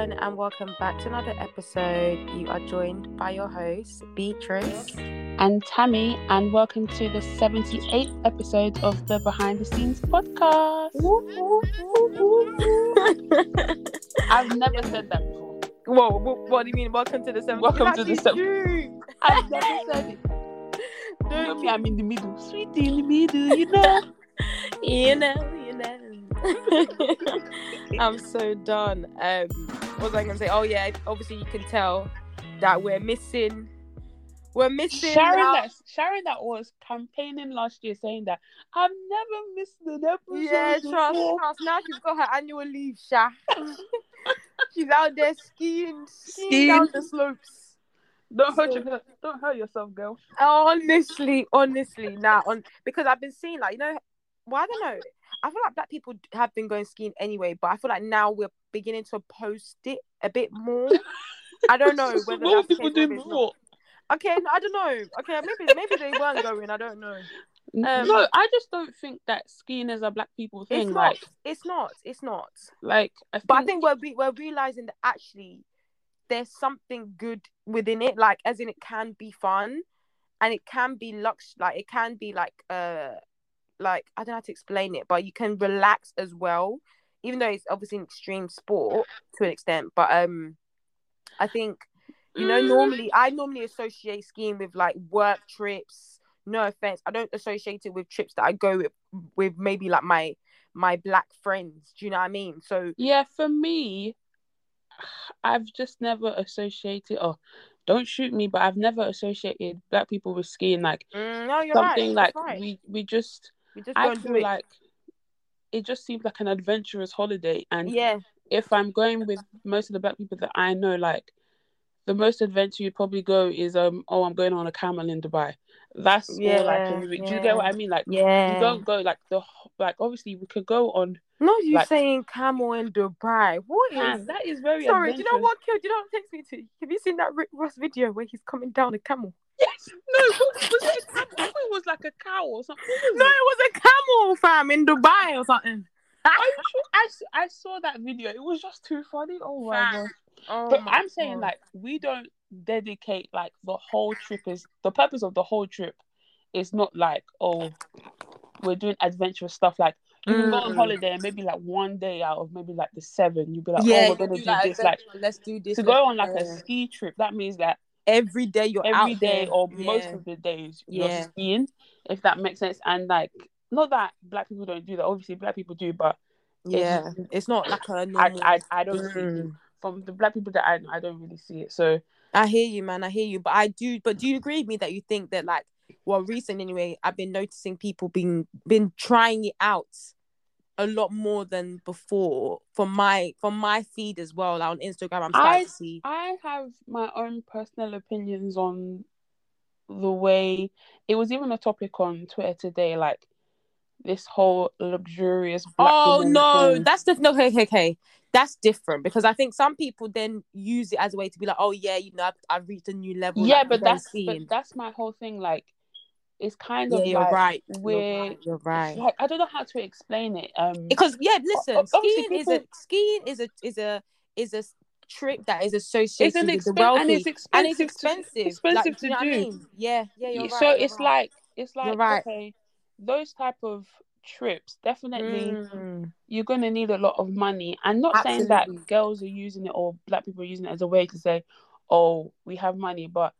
everyone, and welcome back to another episode. You are joined by your hosts, Beatrice. and Tammy, and welcome to the 78th episode of the Behind the Scenes podcast. I've never said that before. Whoa, what, what do you mean? Welcome to the seventh. Welcome to the seventh. I've never said it. You know me, I'm in the middle. Sweetie in the middle, you know. you know, you know. I'm so done. Um, what was I gonna say? Oh yeah, obviously you can tell that we're missing. We're missing. Sharon out- that, Sharon that was campaigning last year saying that I've never missed an episode. Yeah, trust, before." trust. Now she's got her annual leave, Sha. she's out there skiing, skiing, Skiing. down the slopes. Don't hurt, your, don't hurt yourself, girl. Honestly, honestly, now on because I've been seeing like you know, well I don't know. I feel like black people have been going skiing anyway, but I feel like now we're beginning to post it a bit more. I don't know whether what that's people case or doing not. before? Okay, I don't know. Okay, maybe maybe they weren't going. I don't know. Um, no, I just don't think that skiing is a black people thing. It's not. like, It's not. It's not. like, I think, But I think we're re- we're realizing that actually there's something good within it. Like as in it can be fun, and it can be lux. Like it can be like uh like I don't know how to explain it, but you can relax as well. Even though it's obviously an extreme sport to an extent, but um, I think you know Mm. normally I normally associate skiing with like work trips. No offense, I don't associate it with trips that I go with, with maybe like my my black friends. Do you know what I mean? So yeah, for me, I've just never associated. Oh, don't shoot me, but I've never associated black people with skiing. Like Mm, no, you're something right. like right. we we just. We just I feel it. like it just seems like an adventurous holiday, and yeah, if I'm going with most of the black people that I know, like the most adventure you'd probably go is um oh I'm going on a camel in Dubai. That's all I Yeah, can do. Do you get what I mean? Like yeah. you don't go like the like obviously we could go on. No, you like- saying camel in Dubai? What is? Man, that is very Sorry, do you know what killed? Do you know what takes me to? Have you seen that Rick Ross video where he's coming down a camel? Yes, no, was it a camel? I thought it was like a cow or something. Was No, it? it was a camel, fam, in Dubai or something. I, you sure? I, s- I saw that video. It was just too funny. Oh my Fam. gosh. Oh But my I'm saying God. like we don't dedicate like the whole trip is the purpose of the whole trip is not like oh we're doing adventurous stuff like you can go on Mm. holiday and maybe like one day out of maybe like the seven you'll be like yeah, oh we're gonna you do this like let's do this. to go on like a ski trip that means that every day you're every out day there. or most of the days you're skiing if that makes sense and like not that black people don't do that obviously black people do but yeah, it's not like a I, normal. I I don't. Mm. from the black people that I know, I don't really see it so I hear you, man. I hear you, but I do. But do you agree with me that you think that, like, well, recent anyway, I've been noticing people being been trying it out a lot more than before from my from my feed as well. Like on Instagram, I'm starting I- to see. I have my own personal opinions on the way it was even a topic on Twitter today, like this whole luxurious. Oh no, thing. that's the no. Okay, okay, okay. That's different because I think some people then use it as a way to be like, oh yeah, you know, I've, I've reached a new level. yeah, like, but that's but that's my whole thing. Like, it's kind Yeah, of you're like right. You're we're right. You're right. like I don't know how to explain it. Um, because yeah listen skiing is a skiing is a is a is a trip that is associated an with the wealthy and it's expensive, and it's to- expensive expensive like, to do. I mean? yeah yeah you're right, so you're it's like it's like right. okay, those type of trips definitely Mm. you're gonna need a lot of money. And not saying that girls are using it or black people are using it as a way to say, oh, we have money, but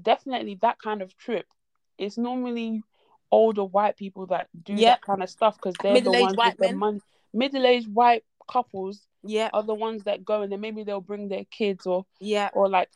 definitely that kind of trip is normally older white people that do Yep. that kind of stuff because they're the Middle-aged ones white with the money. Middle-aged white couples yeah are the ones that go and then maybe they'll bring their kids or yeah or like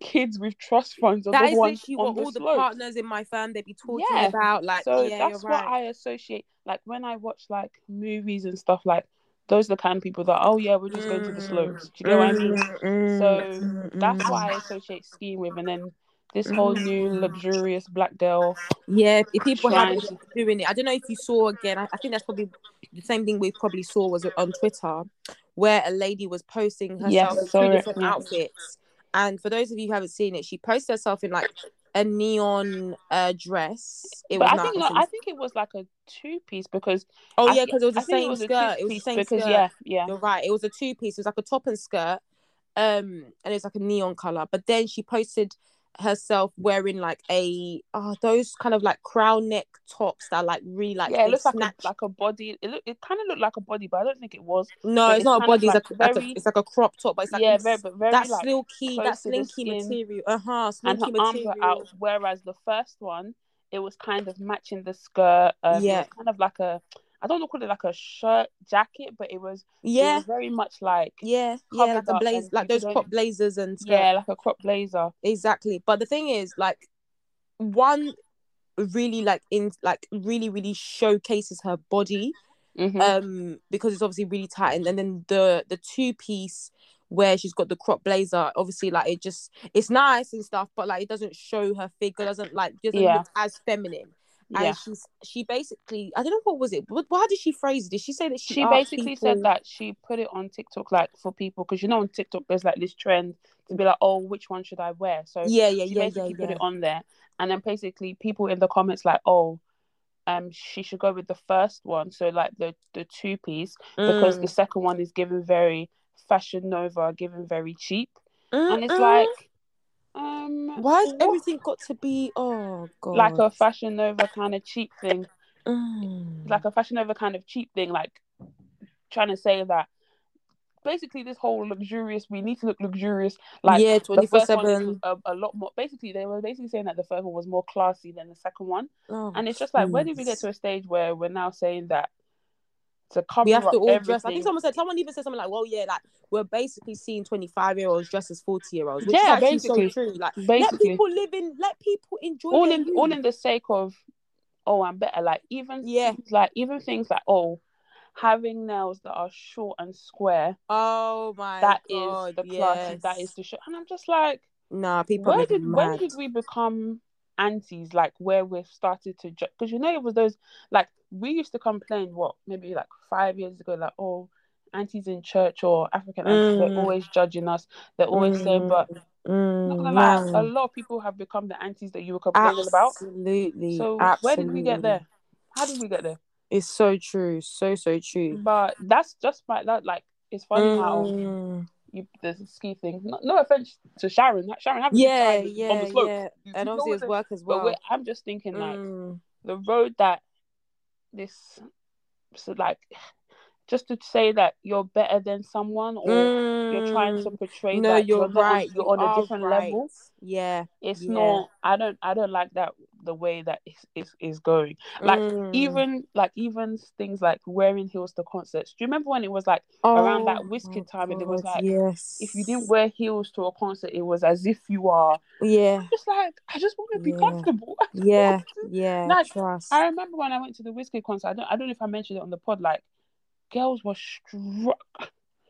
kids with trust funds or that the is ones literally on what the all the partners in my firm they be talking Yeah. about like so yeah that's what right I associate. Like when I watch like movies and stuff, like those are the kind of people that oh yeah, we're just going to the slopes. Do you get what I mean? Mm, So mm, that's mm. what I associate skiing with, and then this whole new luxurious black girl. Yeah, if people have been doing it. I don't know if you saw again. I, I think that's probably the same thing we probably saw was on Twitter, where a lady was posting herself Yes, in different outfits. And for those of you who haven't seen it, she posted herself in like a neon uh, dress. It but was I think nice. It was- I think it was like a two piece because oh I yeah, because it was the I same a skirt. It was the same because skirt. yeah, yeah. You're right. It was a two piece. It was like a top and skirt, um, and it was like a neon color. But then she posted herself wearing like a oh those kind of like crown neck tops that are like really like yeah, it looks like a, like a body. It look, it kind of looked like a body, but I don't think it was. no, it's it's not a body. It's like like, like a, it's like a crop top, but it's like yeah, it's- very, but very that like silky, that close to the slinky material. Uh huh. and her arms material. were out. Whereas the first one, it was kind of matching the skirt. Um, Yeah. kind of like a, I don't know, call it like a shirt jacket, but it was, it Yeah, was very much like, yeah, yeah. Like a up blaze, like those crop blazers and skirt. yeah, like a crop blazer. exactly. But the thing is, like, one really like in like really really showcases her body Mhm. um because it's obviously really tight and, and then the the two piece where she's got the crop blazer obviously like it just it's nice and stuff but like it doesn't show her figure doesn't like doesn't Yeah. look as feminine and yeah. she's she basically i don't know what was it what, how did she phrase it? Did she say that she, She basically people- said that she put it on TikTok, like for people, because you know on TikTok there's like this trend to be like, oh, which one should I wear? So yeah yeah she yeah yeah basically put yeah. it on there, and then basically people in the comments like, oh, um, she should go with the first one, so like the the two piece, because Mm. the second one is given very fashion nova, given very cheap, and it's like, um, why has everything got to be oh god like a fashion nova kind of cheap thing, Mm. like a fashion nova kind of cheap thing, like trying to say that. Basically, this whole luxurious, we need to look luxurious. Like yeah 24 first one is 7 a, a lot more. Basically, they were basically saying that the first one was more classy than the second one. oh, And it's just like, where did we get to a stage where we're now saying that to cover we have to all everything? dress. I think someone said someone even said something like, "Well, yeah, like we're basically seeing twenty five year olds dressed as forty year olds." Which Yeah, is basically. so true. Like, let people live in, let people enjoy. all in all in the sake of, oh, I'm better. Like even Yeah. like even things like oh, having nails that are short and square. Oh my That is god, the classy. That is the shit. And I'm just like, Nah, people. where did living when did we become antis? Like where we've started to judge? Because you know it was those like we used to complain what maybe like five years ago like oh aunties in church or African aunties they're Mm. always judging us. They're always saying Mm, but not gonna lie, a mm, lot of people have become the aunties that you were complaining about. Absolutely. So absolutely. where did we get there? How did we get there? It's so true. So so true. But that's just my that like it's funny how Mm. You the ski thing. No, no offense to Sharon. That Sharon a good Yeah, on yeah, the slope. yeah. And obviously it's work as well. wait, I'm just thinking like Mm. the road that this so like just to say that you're better than someone or you're trying to Mm. portray No, that you're, you're, not right. you're you on a different right. level Yeah. it's Yeah. not i don't i don't like that the way that is is, is going like Mm. even like even things like wearing heels to concerts do you remember when it was like around that Oh Wizkid time and it was like yes. if you didn't wear heels to a concert it was as if you are Yeah. just like i just want to be Yeah. comfortable Yeah. to- Yeah. Like, Trust. I remember when I went to the Wizkid concert. I don't, I don't know if I mentioned it on the pod. Like, girls were stru-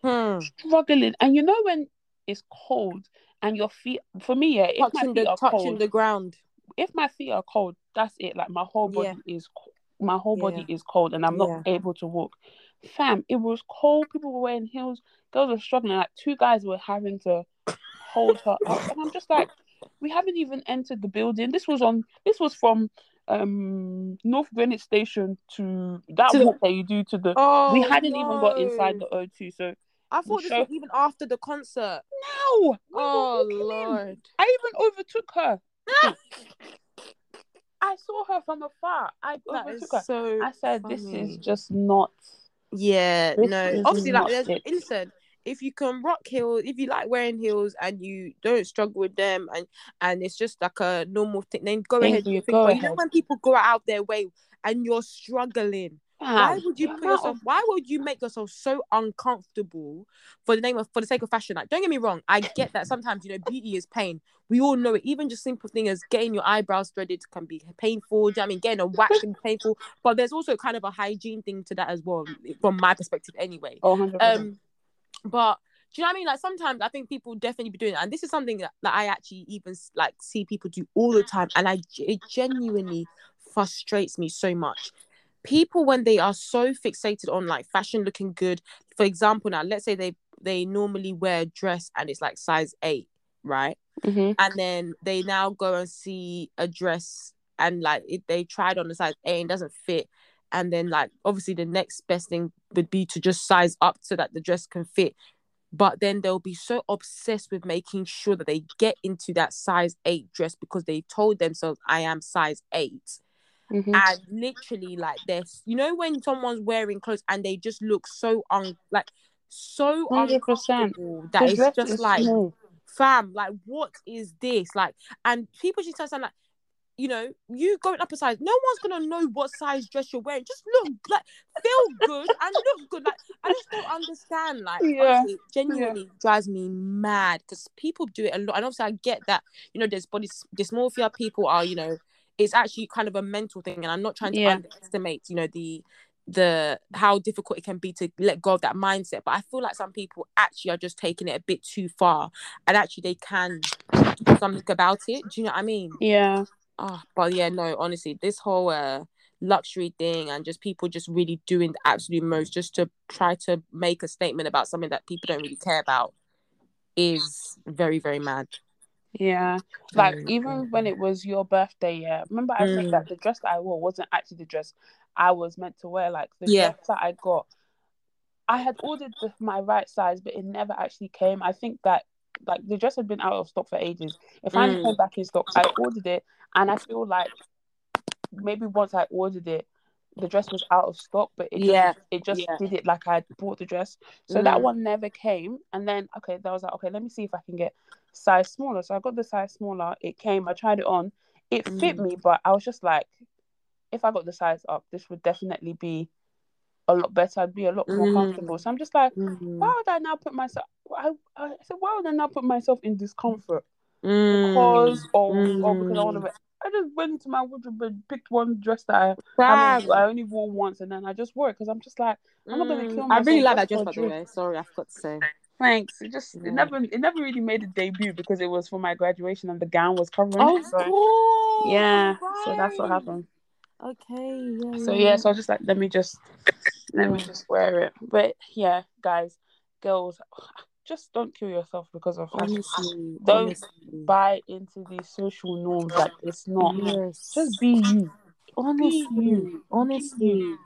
Hmm. struggling, and you know when it's cold and your feet. For me, yeah, Touching the touching cold, the ground. If my feet are cold, that's it. Like my whole body is, my whole body is cold, and I'm not Yeah. able to walk. Fam, it was cold. People were wearing heels. Girls were struggling. Like two guys were having to hold her up, and I'm just like, we haven't even entered the building. This was on. This was from um North Greenwich Station to that To the- walk that you do to the. Oh, we hadn't even got inside the O2, so I thought this show- was even after the concert. no. we Oh walking in. lord. I even overtook her. I saw her from afar. I That overtook her. so. I said, "This is just not." Yeah, This no. Obviously, like, there's, it. listen. If you can rock heels, if you like wearing heels and you don't struggle with them, and and it's just like a normal thing, then go Thank ahead. you, your thing. go But you know when people go out their way and you're struggling, why would you put yourself? Why would you make yourself so uncomfortable for the name of for the sake of fashion? Like, don't get me wrong. I get that sometimes you know beauty is pain. We all know it. Even just simple thing as getting your eyebrows threaded can be painful. Do you know what I mean getting a wax can be painful? But there's also kind of a hygiene thing to that as well, from my perspective, anyway. Oh, 100%. Um, but do you know what I mean? Like sometimes I think people definitely be doing it, and this is something that, that I actually even like see people do all the time, and I it genuinely frustrates me so much. People when they are so fixated on like fashion looking good, for example, now let's say they they normally wear a dress and it's like size eight, right? Mhm. and then they now go and see a dress and like it, they tried on the size 8 and doesn't fit and then like obviously the next best thing would be to just size up so that the dress can fit but then they'll be so obsessed with making sure that they get into that size 8 dress because they told themselves I am size 8 Mhm. and literally like this you know when someone's wearing clothes and they just look so un like so 100%. uncomfortable that it's just like small. fam, like what is this? Like, and people just understand like, you know, you going up a size, no one's gonna know what size dress you're wearing. Just look like feel good and look good. Like I just don't understand. Like Yeah. honestly, it genuinely drives me mad because people do it a lot. And obviously I get that, you know, there's body dysmorphia, people are, you know, it's actually kind of a mental thing. And I'm not trying to Yeah. underestimate, you know, the the how difficult it can be to let go of that mindset. But I feel like some people actually are just taking it a bit too far and actually they can do something about it. Do you know what I mean? Yeah. Oh, but yeah, no, honestly, this whole uh luxury thing and just people just really doing the absolute most just to try to make a statement about something that people don't really care about is very, very mad. Yeah. Like Mm, even when it was your birthday, yeah. Remember I said Mm. that the dress that I wore wasn't actually the dress I was meant to wear. Like the Yeah. dress that I got, I had ordered the, my right size, but it never actually came. I think that like the dress had been out of stock for ages. It finally Mm. came back in stock. I ordered it, and I feel like maybe once I ordered it, the dress was out of stock, but it Yeah. just, it just Yeah. did it like I bought the dress. So that Mm. one never came. And then okay, that was like okay, let me see if I can get size smaller. So I got the size smaller. It came. I tried it on. It fit Mm. me, but I was just like, if I got the size up, this would definitely be a lot better. I'd be a lot more Mm. comfortable. So I'm just like, Mm. why would I now put myself? I, I said, why would I now put myself in discomfort Mm. because of or because I want Mm. to? I just went into my wardrobe and picked one dress that I I only wore once, and then I just wore it because I'm just like, I'm not gonna Mm. kill I really like that dress, by the way. Sorry, I forgot to say. Thanks. It just Yeah. it never it never really made a debut because it was for my graduation and the gown was covering Oh, it. So course. yeah, so that's what happened. Okay. Yeah. So yeah, yeah, so I was just like, let me just let me just wear it. But yeah, guys, girls, just don't kill yourself because of fashion. Honestly, Don't honestly. Buy into these social norms that it's not. Yes. Just be you. honestly, you. honestly. You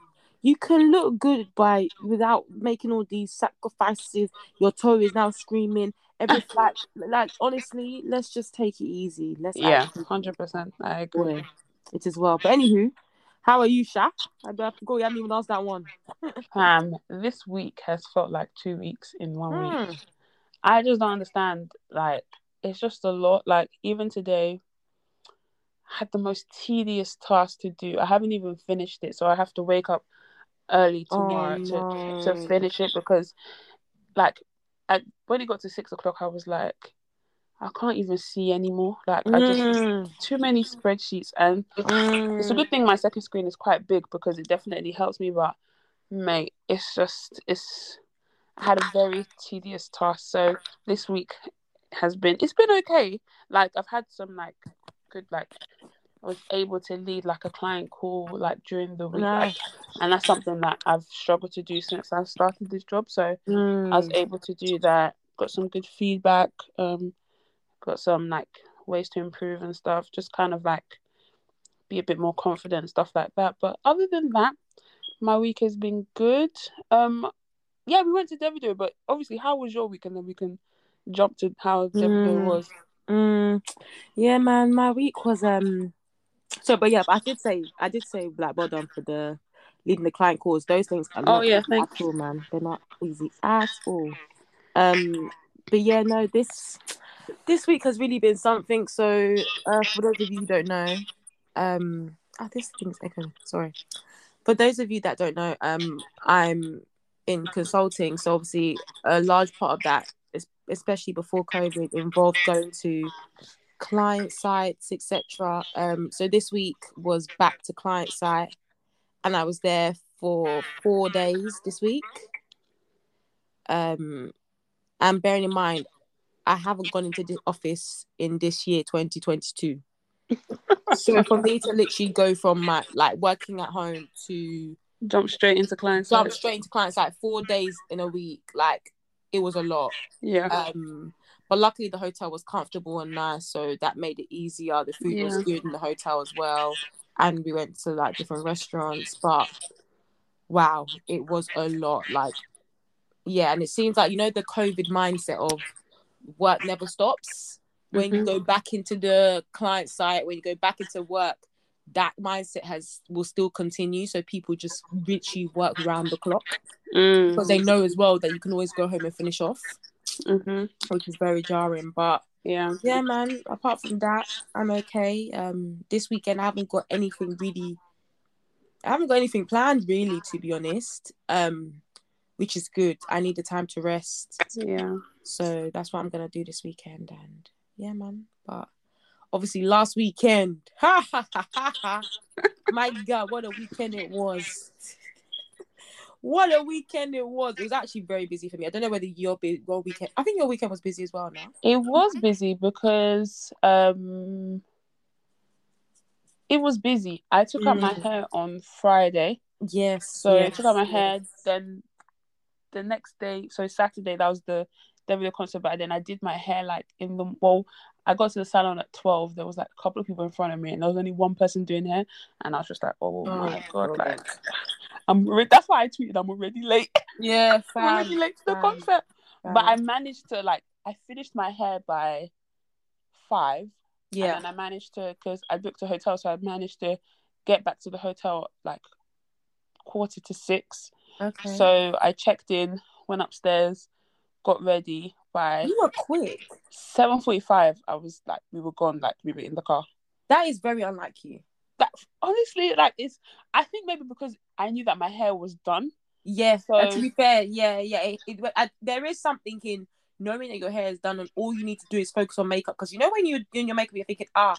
can look good by without making all these sacrifices. Your toe is now screaming. Every like, like honestly, let's just take it easy. Let's Yeah, hundred percent. I agree. it well. But anywho, how are you, Shaq? I do have to go. You haven't even asked that one. Um, this week has felt like two weeks in one week. Hmm. I just don't understand. Like, it's just a lot. Like, even today, I had the most tedious task to do. I haven't even finished it, so I have to wake up early tomorrow Oh, to to finish it because, like, I, when it got to six o'clock, I was like, I can't even see anymore. Like, I just Mm, too many spreadsheets, and it's a mm. good thing my second screen is quite big because it definitely helps me. But mate, it's just it's. I had a very tedious task, so this week has been it's been okay. Like I've had some like good like was able to lead like a client call like during the week, like, and that's something that I've struggled to do since I started this job. So I was Mm. able to do that. Got some good feedback. Um, got some like ways to improve and stuff. Just kind of like be a bit more confident, and stuff like that. But other than that, my week has been good. Um, yeah, we went to Davido, but obviously, how was your week? And then we can jump to how Davido Mm. was. Mm, yeah, man, my week was um. So, but yeah, but I did say I did say like well done for the leading the client calls. Those things are Oh, not yeah, easy thanks. at all, man. They're not easy at all. Um, but yeah, no, this this week has really been something. So, uh, for those of you who don't know, um, oh, this thing's echoing. Sorry. For those of you that don't know, um, I'm in consulting. So obviously, a large part of that, especially before COVID, involved going to client sites, etc. Um, so this week was back to client site, and I was there for four days this week. Um, and bearing in mind, I haven't gone into the office in this year, 2022. so for me to literally go from my like working at home to Jump straight into client jump straight into client site four days in a week, like it was a lot. Yeah. Um, but luckily the hotel was comfortable and nice, so that made it easier. The food was good in the hotel as well, and we went to like different restaurants. But wow, it was a lot. Like, yeah, and it seems like you know the COVID mindset of work never stops. When you Mhm. go back into the client site, when you go back into work, that mindset has will still continue. So people just literally work round the clock Mm. because they know as well that you can always go home and finish off hmm which is very jarring. But Yeah. yeah, man, apart from that, I'm okay. Um, this weekend I haven't got anything really. I haven't got anything planned really, to be honest. Um, which is good. I need the time to rest, Yeah. so that's what I'm gonna do this weekend. And yeah, man. But obviously, last weekend, ha ha ha ha ha. My God, what a weekend it was! What a weekend it was. It was actually very busy for me. I don't know whether your your weekend. I think your weekend was busy as well. Now. It was busy because um it was busy. I took out my Mm. hair on Friday. Yes. So I took out my yes. hair, then the next day, so Saturday, that was the Davido concert, but then I did my hair like in the well, I got to the salon at twelve. There was like a couple of people in front of me, and there was only one person doing hair, and I was just like, oh, Oh, my god, God. like I'm already, that's why I tweeted I'm already late. Yeah, I'm already late to the fam, concert. But I managed to like I finished my hair by five. yeah. And then I managed to because I booked a hotel, so I managed to get back to the hotel like quarter to six. Okay. So I checked in, went upstairs, got ready. By you were quick. seven forty five, I was like, we were gone, like we were in the car. That is very unlike you. That honestly, like it's. I think maybe because I knew that my hair was done. Yeah. So- and to be fair, yeah, yeah. It, it, I, there is something in knowing that your hair is done, and all you need to do is focus on makeup. Because you know when you're doing your makeup, you're thinking, ah,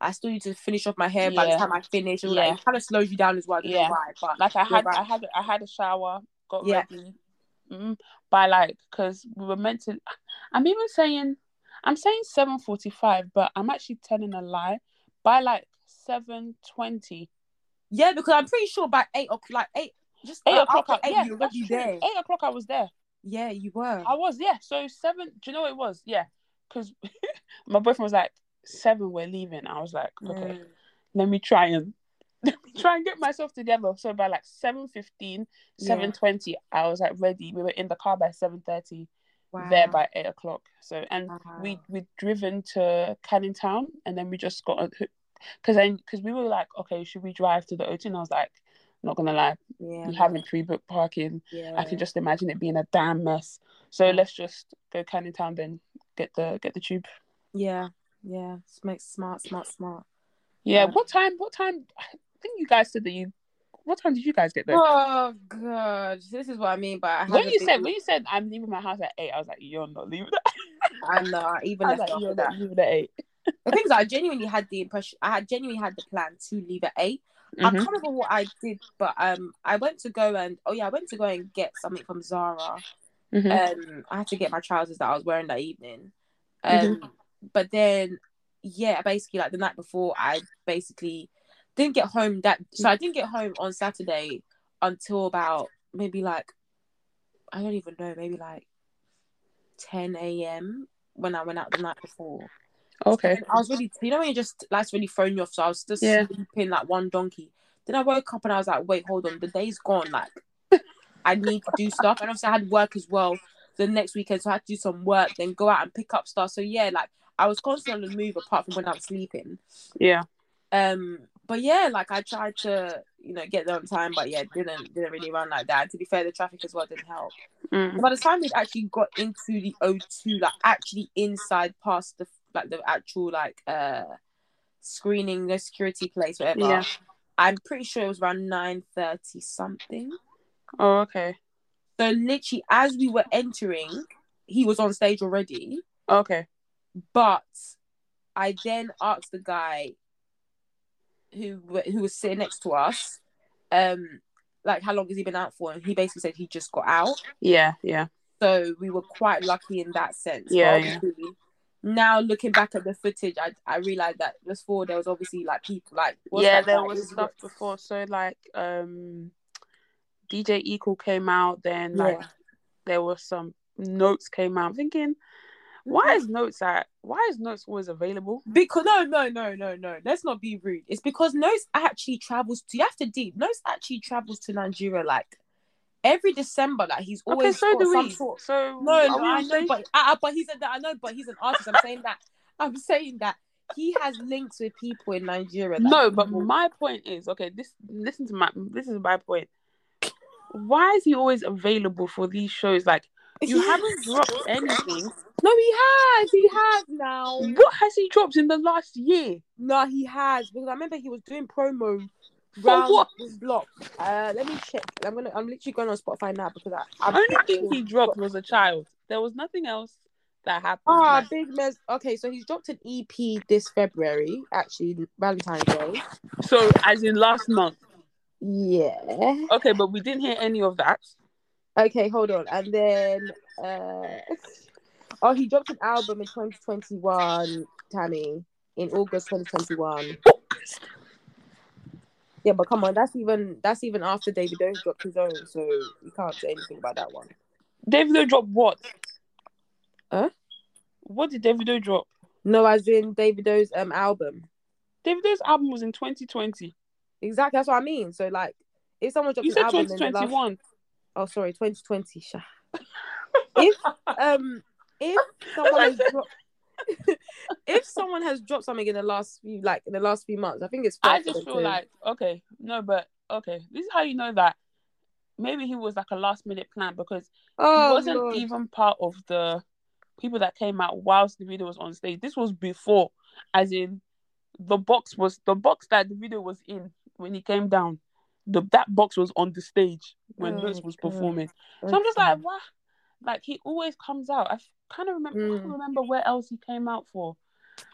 I still need to finish off my hair by the time I finish. All Yeah. that. It kind of slows you down as well. I don't know Yeah. but Like I had, right. I had, I had a shower, got Yeah. ready. Mm, by like, because we were meant to. I'm even saying, I'm saying seven forty five, but I'm actually telling a lie. By like seven twenty, yeah, because I'm pretty sure by eight o'clock, like eight, just eight o'clock. I, eight, yeah, you already there. Eight o'clock, I was there. Yeah, you were. I was, yeah. So seven. Do you know what it was? Yeah, because my boyfriend was like seven. We're leaving. I was like, okay, Mm. let me try and let me try and get myself together. So by like 7.15, Yeah. 7.20, I was like ready. We were in the car by seven thirty. Wow. There by eight o'clock. So and Wow. we we'd driven to Canning Town and then we just got because then because we were like, okay, should we drive to the O2? And I was like, not gonna lie, yeah, we haven't pre-booked parking. yeah. I can just imagine it being a damn mess. So let's just go Canning Town, then get the get the tube. Yeah, yeah. Makes smart, smart, smart. Yeah. Yeah. What time? What time? I think you guys said that you. What time did you guys get there? Oh god, this is what I mean. But I when you said when you said I'm leaving my house at eight, I was like, you're not leaving. I know, even I was like, you're not leaving at eight. The thing is, I genuinely had the impression. I had genuinely had the plan to leave at 8 I Mhm. can't remember what I did, but um, I went to go and oh yeah, I went to go and get something from Zara. Mhm. Um, I had to get my trousers that I was wearing that evening. Um, Mm-hmm. but then yeah, basically like the night before, I basically didn't get home that. So I didn't get home on Saturday until about maybe like I don't even know, maybe like 10 a.m. when I went out the night before. Okay. And I was really, you know, when you just like really throwing you off. So I was just Yeah. sleeping like one donkey. Then I woke up and I was like, wait, hold on, the day's gone. Like, I need to do stuff. And also, I had work as well the next weekend, so I had to do some work, then go out and pick up stuff. So yeah, like I was constantly on the move apart from when I was sleeping. Yeah. Um, but yeah, like I tried to, you know, get there on time, but yeah, didn't didn't really run like that. To be fair, the traffic as well didn't help. Mm. By the time we actually got into the O2, like actually inside past the like the actual like uh screening, the security place, whatever. Yeah. I'm pretty sure it was around nine thirty something. Oh, okay. So literally, as we were entering, he was on stage already. Okay. But I then asked the guy who who was sitting next to us, um, like how long has he been out for? And he basically said he just got out. Yeah. Yeah. So we were quite lucky in that sense. Yeah, yeah. Now looking back at the footage, I I realized that before there was obviously like people like yeah, there guy? was stuff before. So like, um, DJ Ecool came out. Then like, Yeah. there was some Not3s came out. I'm thinking, why is Not3s at? Why is Not3s always available? Because no, no, no, no, no. Let's not be rude. It's because Not3s actually travels to. You have to deep. Not3s actually travels to Nigeria like every December. Like he's Okay, always so got do some we. sort. So No, no, I know, but uh, but he said that I know, but he's an artist. I'm saying that. I'm saying that he has links with people in Nigeria. no, but my point is okay. This listen to my this is my point. Why is he always available for these shows? Like you haven't dropped anything. No, he has. He has now. What has he dropped in the last year? No, he has because I remember he was doing promo round what? block. Uh, let me check. I'm gonna. I'm literally going on Spotify now because I. I'm Only thing he dropped was a child. There was nothing else that happened. Ah, Like, big mess. Okay, so he's dropped an EP this February, actually Valentine's Day. so as in last month. Yeah. Okay, but we didn't hear any of that. Okay, hold on, and then uh, oh, he dropped an album in 2021, Tammy, in August 2021. Yeah, but come on, that's even that's even after Davido dropped his own, so you can't say anything about that one. David Davido dropped what? Huh? What did David Davido drop? No, as in Davido's um album. Davido's album was in 2020. Exactly, that's what I mean. So like, if someone drops You an said album in the last 2021. oh sorry 2020 sha. if um if someone has dropped if someone has dropped something in the last few like in the last few months i think it's I just feel to- like okay, no, but okay. This is how you know that maybe he was like a last minute plan because he oh wasn't Lord. even part of the people that came out whilst Davido was on stage. This was before, as in the box was the box that Davido was in when he came down. The that box was on the stage when Oh was God. performing. So I'm just like, what? Like he always comes out. I kind of remember. I Mm. can't remember where else he came out for.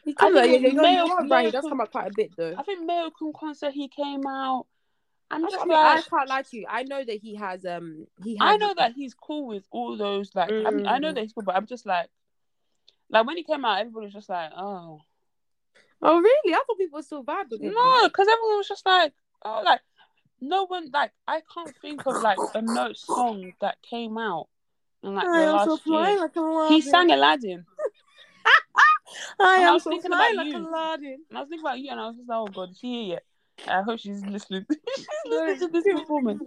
he I comes out, yeah, yeah, Mayo- you're right, right, he does come out quite a bit though I think Mayorkun concert he came out. I'm just I, mean, like, I can't lie to you i know that he has um he has I know that he's cool with all those. Like, I, mean, I know Mm. that he's cool, but I'm just like, like when he came out, everybody was just like, oh oh really i thought people were still vibing no, because everyone was just like, oh, like no one, like I can't think of like a note song that came out in like I am so year. like a He sang Aladdin, I and I am was so thinking about like you. Aladdin. and I was thinking about you, and I was just like, oh god, is she here yet? I hope she's listening. she's listening to this performance.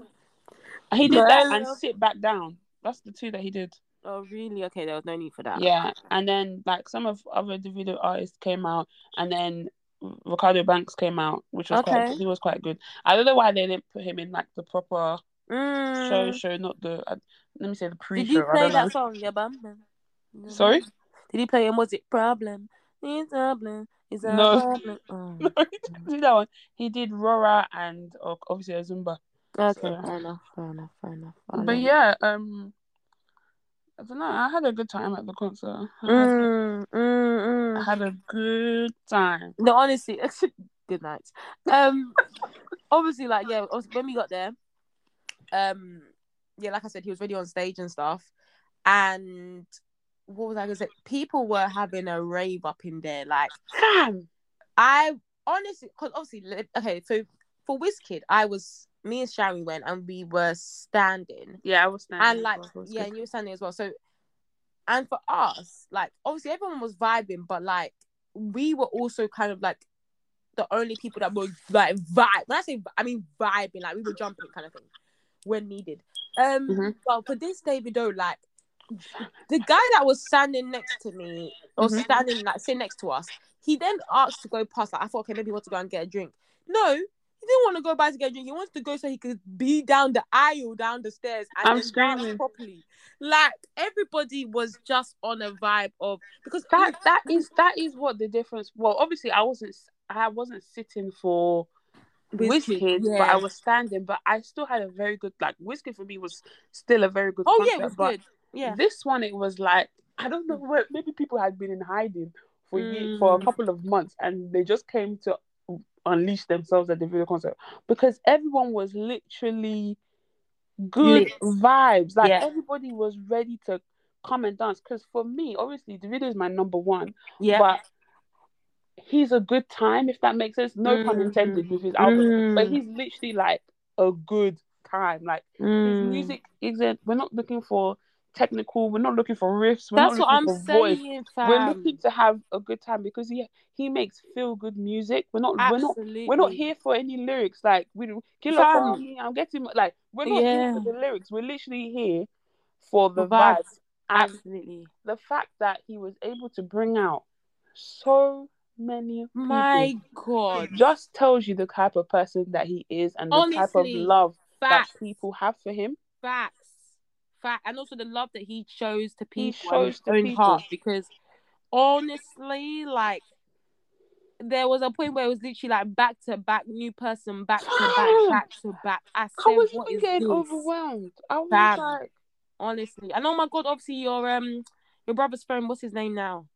And he did that and sit back down. That's the two that he did. oh really okay there was no need for that Yeah, and then like some of other Davido artists came out, and then Ricardo Banks came out, which was quite Okay. he was quite good. I don't know why they didn't put him in like the proper Mm. show show, not the uh, let me say the pre-show. you I play don't know. that song, yeah, bum? bum? Sorry, Did he play a music problem? It's a problem. It's a No. problem. Oh. no, he didn't that one. He did Rora and uh, obviously a Zumba. Okay, So- fair enough, fair enough, fair enough. I But love it. yeah, um, I don't know. I had a good time at the concert. I had- Mm, mm, I mm. had a good time. No, honestly, good night. Um, obviously, like yeah, when we got there, um, yeah, like I said, he was really on stage and stuff, and what was I gonna say? People were having a rave up in there, like. Damn. I honestly, because obviously, okay, so for Wizkid, I was me and Shari went and we were standing, Yeah, I was standing. and like, well, so it was yeah, good. and you were standing as well. So, and for us, like, obviously, everyone was vibing, but like, we were also kind of like the only people that were like vibe. When I say I mean vibing, like we were jumping kind of thing when needed. Um, Mhm. but for this Davido, like the guy that was standing next to me or Mhm. standing like sitting next to us, he then asked to go past. Like I thought, okay, maybe he wants to go and get a drink. No, he didn't want to go by to get a drink. He wants to go so he could be down the aisle, down the stairs, and I'm screaming. properly. Like everybody was just on a vibe of because that that is that is what the difference. Well, obviously, I wasn't I wasn't sitting for Wizkid, Wizkid, but yeah. I was standing. But I still had a very good like Wizkid for me was still a very good. oh yeah, it was but good. Yeah, This one, it was like I don't know where maybe people had been in hiding for ye- for a Mm. couple of months, and they just came to unleash themselves at Davido concert because everyone was literally good Lit. vibes. Like Yeah. everybody was ready to come and dance. Because for me, obviously, Davido is my number one, yeah. but he's a good time if that makes sense. No pun Mm. intended with his album, but Mm. he's literally like a good time. Like his Mm. music isn't. We're not looking for technical. We're not looking for riffs. We're That's what I'm saying, We're looking to have a good time because he he makes feel good music. We're not we're not Absolutely. we're not here for any lyrics. Like we kill for me. I'm getting like we're not Yeah. here for the lyrics. We're literally here for the The vibes. vibes. Absolutely. the fact that he was able to bring out so many people My God. just tells you the type of person that he is and the type of love Facts. that people have for him. Facts. Fact. And also the love that he shows to He people shows to own people. heart. Because honestly, like there was a point where it was literally like back to back, new person, back to back, back to back. I I was what even is getting this? overwhelmed. I was Fam. like, Honestly. And oh my god, obviously your um your brother's friend, what's his name now?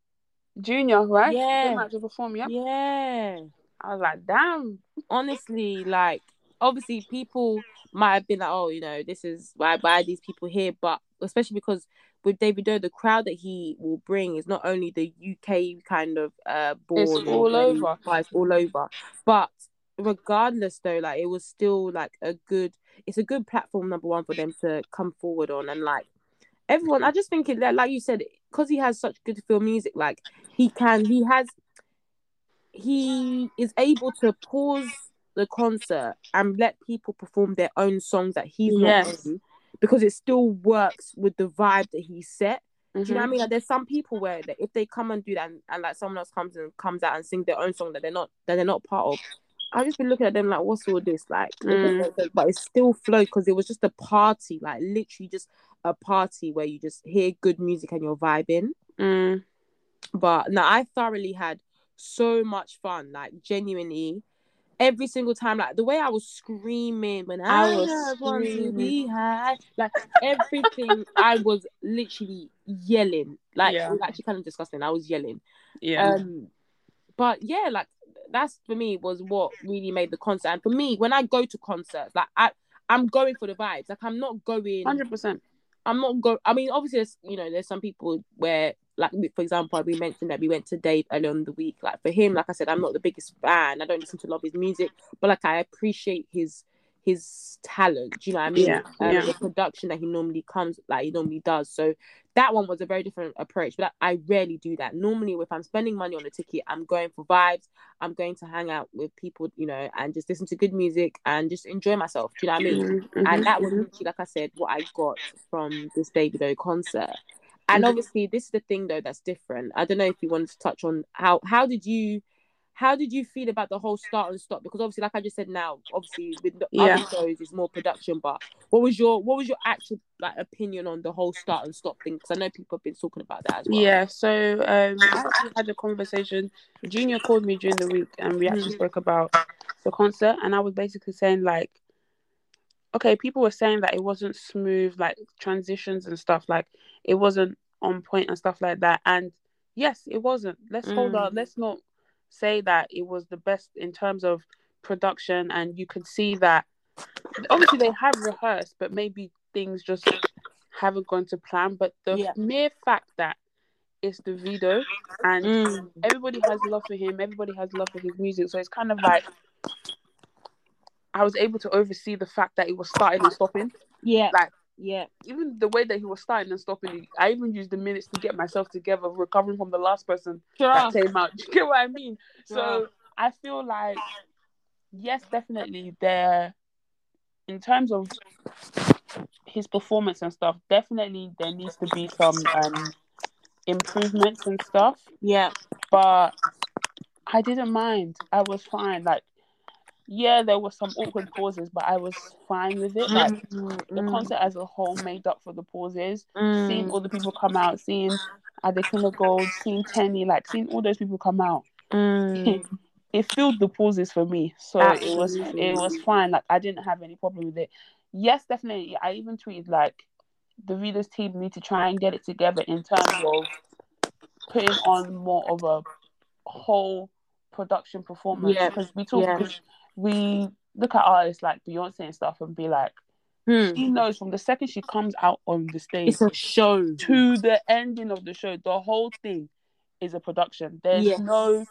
Junior, right? Yeah. Came out to perform, yeah. Yeah. I was like, damn. honestly, like obviously people might have been like, oh, you know, this is why why these people here, but especially because with Davido, the crowd that he will bring is not only the UK kind of uh born, It's all over. it's all over. But regardless, though, like it was still like a good. It's a good platform, number one, for them to come forward on, and like everyone, I just think it that, like you said, because he has such good film music, like he can, he has, he is able to pause the concert and let people perform their own songs that he's Yes. not on because it still works with the vibe that he set. Do you know what I Mhm. mean? Like, there's some people where like, if they come and do that, and, and like someone else comes and comes out and sing their own song that they're not that they're not part of, I've just been looking at them like, what's all this like? Mm. But it still flowed because it was just a party, like literally just a party where you just hear good music and you're vibing. Mm. But no, I thoroughly had so much fun, like genuinely. Every single time, like the way I was screaming when I, I was just want to screaming. high, like everything, I was literally yelling. Like Yeah. it was actually kind of disgusting. I was yelling. Yeah. Um, but yeah, like that's for me was what really made the concert. And for me, when I go to concerts, like I, I'm going for the vibes. Like I'm not going. Hundred percent. I'm not go. I mean, obviously, there's you know, there's some people where, like, for example, we mentioned that we went to Dave earlier in the week. Like for him, like I said, I'm not the biggest fan. I don't listen to a lot of his music, but like I appreciate his his talent. Do you know what I mean? Yeah, Um, yeah. The production that he normally comes, like he normally does. So that one was a very different approach. But I rarely do that. Normally, if I'm spending money on a ticket, I'm going for vibes. I'm going to hang out with people, you know, and just listen to good music and just enjoy myself. Do you know what I mean? Mhm, and that was mhm. literally, like I said, what I got from this Davido concert. And Mhm. obviously, this is the thing though that's different. I don't know if you wanted to touch on how how did you how did you feel about the whole start and stop? Because obviously, like I just said now, obviously with the Yeah. other shows, it's more production. But what was your what was your actual like opinion on the whole start and stop thing? Because I know people have been talking about that as well. Yeah, so um, I actually had a conversation. Junior called me during the week, and we actually Mhm. spoke about the concert. And I was basically saying like, okay, people were saying that it wasn't smooth, like transitions and stuff, like it wasn't on point and stuff like that. And yes, it wasn't. Let's hold Mm. on. Let's not say that it was the best in terms of production. And you could see that obviously they have rehearsed, but maybe things just haven't gone to plan. But the Yeah. mere fact that it's Davido and Mm. everybody has love for him, everybody has love for his music. So it's kind of like I was able to oversee the fact that it was starting and stopping. Yeah. Like Yeah. Even the way that he was starting and stopping, I even used the minutes to get myself together, recovering from the last person that came out. Do you get what I mean? So I feel like, yes, definitely there. In terms of his performance and stuff, definitely there needs to be some um improvements and stuff. Yeah. But I didn't mind. I was fine. Like, yeah, there were some awkward pauses, but I was fine with it. Like the concert as a whole made up for the pauses. Seeing all the people come out, seeing Adekunle Gold, seeing Teni, like seeing all those people come out, Mm. it filled the pauses for me. So it was it was fine. Like I didn't have any problem with it. Yes, definitely. I even tweeted like the Readers team need to try and get it together in terms of putting on more of a whole production performance Yeah, because we talk yeah. We look at artists like Beyonce and stuff and be like, Hmm. she knows from the second she comes out on the stage It's a show. to the ending of the show, the whole thing is a production. There's Yes. no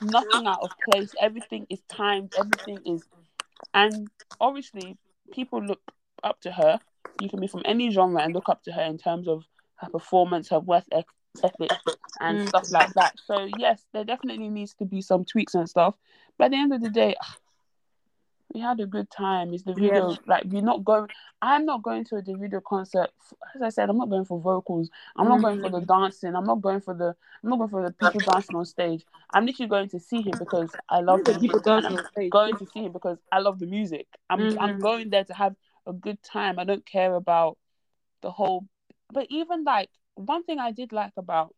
nothing out of place. Everything is timed. Everything is, and obviously people look up to her. You can be from any genre and look up to her in terms of her performance, her work eth- ethic, and Mm. stuff like that. So yes, there definitely needs to be some tweaks and stuff. But at the end of the day. We had a good time. Is the Yeah. video like we're not going? I'm not going to a Davido concert. As I said, I'm not going for vocals. I'm not going for the dancing. I'm not going for the. I'm not going for the people dancing on stage. I'm literally going to see him because I love The people dancing I'm on stage. going to see him because I love the music. I'm I'm Mhm. going there to have a good time. I don't care about the whole. But even like one thing I did like about,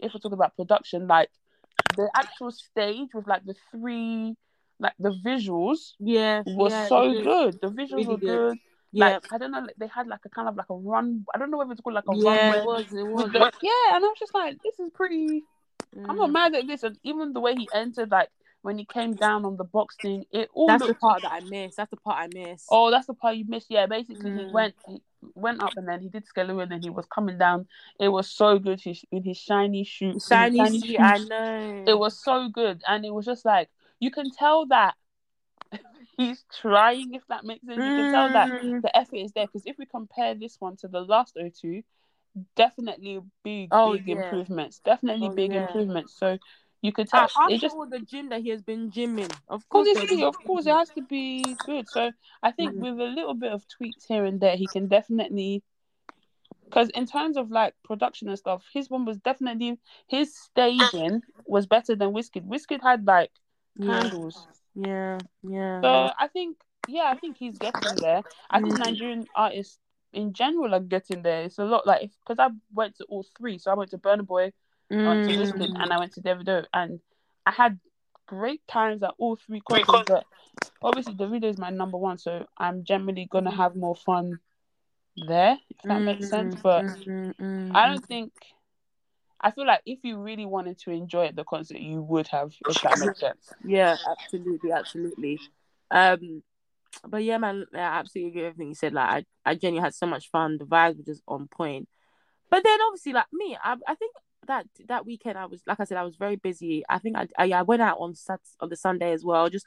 if we're talking about production, like the actual stage with like the three, like the visuals Yeah. was yeah, so it is. good. The visuals Really were good. good. Yeah. Like I don't know, like, they had like a kind of like a run. I don't know whether it's called like a yeah, runway. it was. It was. with yeah, and I was just like, this is pretty. I'm not Mm. mad at this, and even the way he entered, like when he came down on the box thing, it all That's the part that I missed. That's the part I missed. Oh, that's the part you missed. Yeah, basically he Mm. went, he went up, and then he did Skeleton, and then he was coming down. It was so good. He, in his shiny shoe, in his shiny, shiny suit, I know. It was so good, and it was just like you can tell that he's trying. If that makes sense, you can tell that Mm. the effort is there. Because if we compare this one to the last O2, definitely big, Oh, big yeah. improvements. Definitely Oh, big yeah. improvements. So you could tell After it just. all the gym that he has been gymming, of Of course, course, there'll it's, be of course, it has to be good. So I think Mhm. with a little bit of tweaks here and there, he can definitely. Because in terms of like production and stuff, his one was definitely his staging was better than Wizkid. Wizkid had like Yeah. candles. Yeah, yeah. So I think, yeah, I think he's getting there. I think Mm. Nigerian artists in general are getting there. It's a lot like because I went to all three. So I went to Burna Boy, I went to Wizkid, Mm. and I went to Davido, and I had great times at all three concerts. But obviously, Davido is my number one, so I'm generally gonna have more fun there, if that makes sense. Mm, But mm, mm, I mm. don't think. I feel like if you really wanted to enjoy the concert, you would have, if that makes sense. Yeah, absolutely, absolutely. Um, but yeah, man, I absolutely agree with everything you said. Like, I, I genuinely had so much fun. The vibes were just on point. But then, obviously, like me, I, I think that that weekend, I was like I said, I was very busy. I think I, I, I went out on Sat on the Sunday as well. Just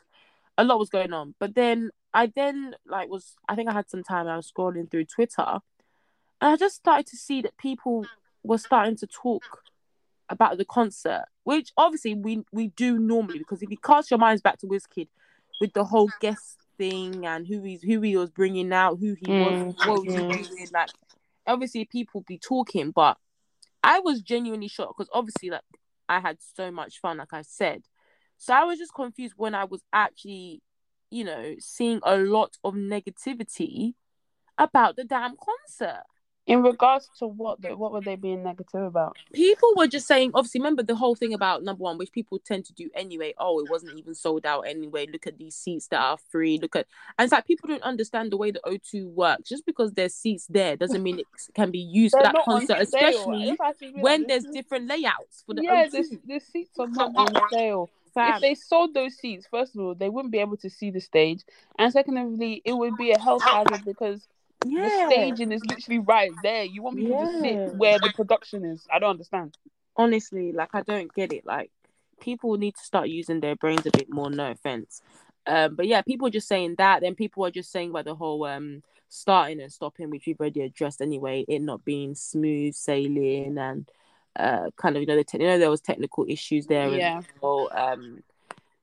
a lot was going on. But then I then like was I think I had some time. I was scrolling through Twitter, and I just started to see that people were starting to talk about the concert, which obviously we we do normally because if you cast your minds back to Wizkid with the whole guest thing and who he's who he was bringing out, who he Mm, was, what was mm. he doing, like obviously people be talking, but I was genuinely shocked because obviously like I had so much fun, like I said, so I was just confused when I was actually, you know, seeing a lot of negativity about the damn concert. In regards to what, though, what were they being negative about? people were just saying obviously remember the whole thing about number one which people tend to do anyway. Oh it wasn't even sold out anyway. Look at these seats that are free. Look at and it's like people don't understand the way the o2 works. Just because there's seats there doesn't mean it can be used for that concert especially If I had to be when there's different layouts for the yeah, O2 the, the seats are not on. sale. If they sold those seats, first of all, they wouldn't be able to see the stage, and secondly, it would be a health hazard because the staging is literally right there. You want people to Yeah. sit where the production is. I don't understand. honestly like i don't get it like people need to start using their brains a bit more no offense Um, but yeah, people are just saying that. Then people are just saying about the whole um starting and stopping, which we've already addressed anyway. It not being smooth sailing and uh kind of you know the te- you know there was technical issues there. Yeah. And, well, um,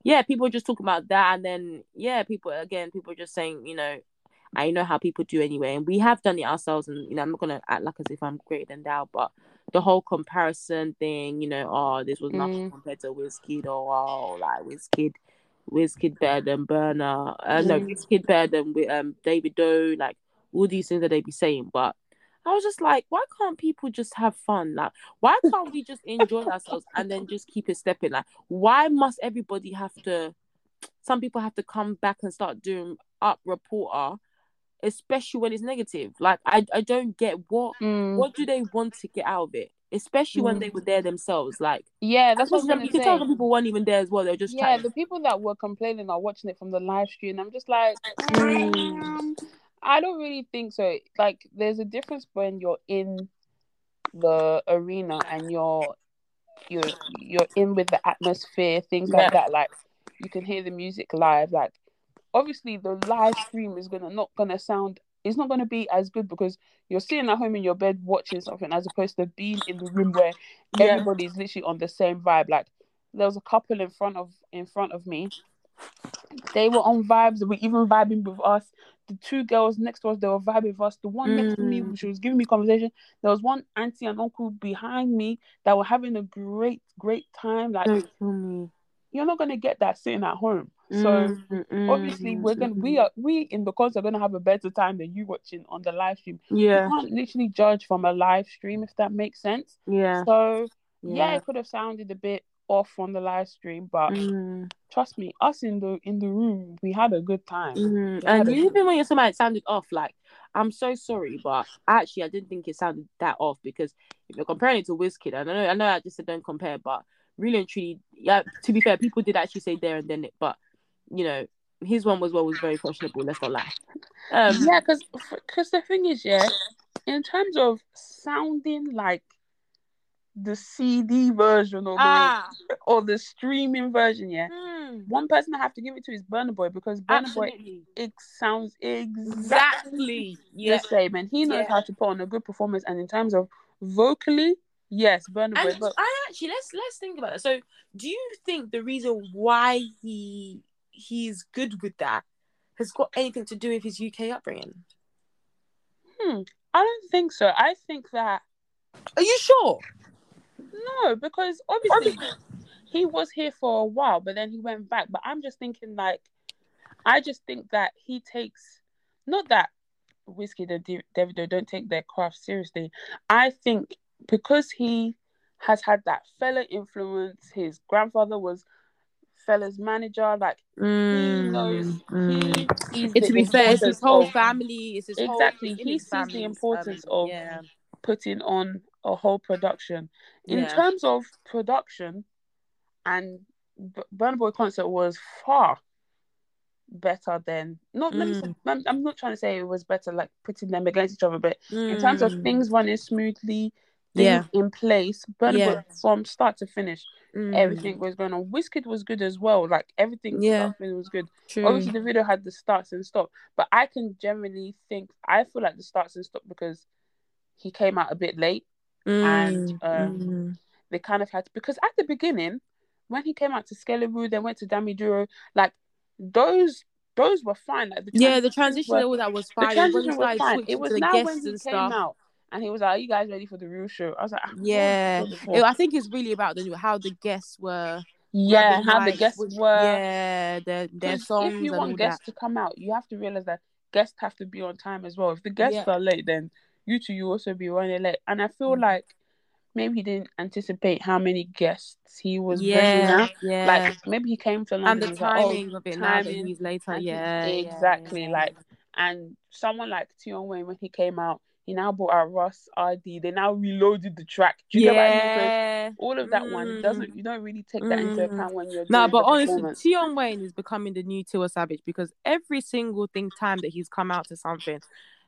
yeah, people are just talking about that, and then yeah, people again, people are just saying you know. I know how people do anyway, and we have done it ourselves. And you know, I'm not gonna act like as if I'm greater than thou, but the whole comparison thing, you know, oh, this was nothing Mm. compared to Wizkid, or oh, like Wizkid, Wizkid better than Burna, uh, no, Mm. Wizkid better than with um Davido, like all these things that they be saying. But I was just like, why can't people just have fun? Like, why can't we just enjoy ourselves and then just keep it stepping? Like, why must everybody have to? Some people have to come back and start doing up reporter, especially when it's negative. Like, I I don't get what Mm. what do they want to get out of it? Especially when Mm. they were there themselves. Like Yeah, that's what I was most of them- you can tell some people weren't even there as well. They're just Yeah, chatting. the people that were complaining are watching it from the live stream. I'm just like, Mm. I don't really think so. Like, there's a difference when you're in the arena and you're you're you're in with the atmosphere, things like that. Like, you can hear the music live. Like, obviously, the live stream is gonna not gonna sound. It's not gonna be as good because you're sitting at home in your bed watching something as opposed to being in the room where Yeah. everybody's literally on the same vibe. Like there was a couple in front of in front of me. They were on vibes. They were even vibing with us. The two girls next to us, they were vibing with us. The one next to me, Mm. she was giving me conversation. There was one auntie and uncle behind me that were having a great, great time. Like you're not gonna get that sitting at home. So Mm, mm, obviously we're gonna we mm. are we in the concert are gonna have a better time than you watching on the live stream. Yeah, You can't literally judge from a live stream if that makes sense. yeah, So yeah, yeah. it could have sounded a bit off on the live stream, but Mm, trust me, us in the in the room, we had a good time. mm. And even when you're somebody it sounded off, like I'm so sorry, but actually I didn't think it sounded that off because if you're comparing it to Wizkid, I know I know I just said don't compare, but really and truly, yeah. To be fair, people did actually say there and then it, but you know his one was well was very questionable. Let's not lie. Um, yeah, because because the thing is, yeah, in terms of sounding like the CD version or the ah, or the streaming version, yeah. mm, One person I have to give it to is Burna Boy because Burna Boy it sounds exactly exactly, yeah. the same, and he knows Yeah. how to put on a good performance. And in terms of vocally, yes, Burna Boy. But I actually let's let's think about it. So, do you think the reason why he he's good with that has got anything to do with his UK upbringing? hmm, I don't think so. I think that Are you sure? no, because obviously he was here for a while, but then he went back. But I'm just thinking, like, I just think that he takes not that Wizkid and Davido don't take their craft seriously. I think because he has had that Fela influence, his grandfather was Fela's manager, like he knows he sees It, to be fair, it's his whole of family. It's his Exactly. Whole, He sees the importance um, of yeah, putting on a whole production. In Yeah. terms of production, and B- Burna Boy concert was far better than not. Mm. say- I'm, I'm not trying to say it was better, like putting them against each other, but in terms of Mm. things running smoothly, things Yeah. in place, Burna Yeah. Boy from start to finish, Mm. everything was going on. Wizkid was good as well. Like everything, Yeah. was good. True. Obviously, Davido had the starts and stop, but I can generally think I feel like the starts and stop because he came out a bit late. and, Mm, um, mm. They kind of had to, because at the beginning, when he came out to Skelewu, then went to Dami Duro, like those those were fine. Like the yeah, the transition were- all that was the fine. It was when transition he was started fine. It was now when he came stuff. out and he was like, "Are you guys ready for the real show?" I was like, "Ah, Yeah, was the show It- I think it's really about the how the guests were. yeah, how the guests which- were. Yeah, their their songs if you want guests that. to come out, you have to realize that guests have to be on time as well. If the guests Yeah. are late, then you two you also be running late. And I feel Mm. like maybe he didn't anticipate how many guests he was bringing Yeah, out. yeah. Like maybe he came to London and the was like, oh, timing of it now that he's later. Yeah, yeah, exactly. yeah. Like, and someone like Tion Wayne when he came out, he now bought out Russ RD. They now reloaded the track. Do you get what I mean? So yeah. all of that one Mm. doesn't. You don't really take that into Mm. account when you're No, but the honestly. Tion Wayne is becoming the new Tiwa Savage because every single thing time that he's come out to something,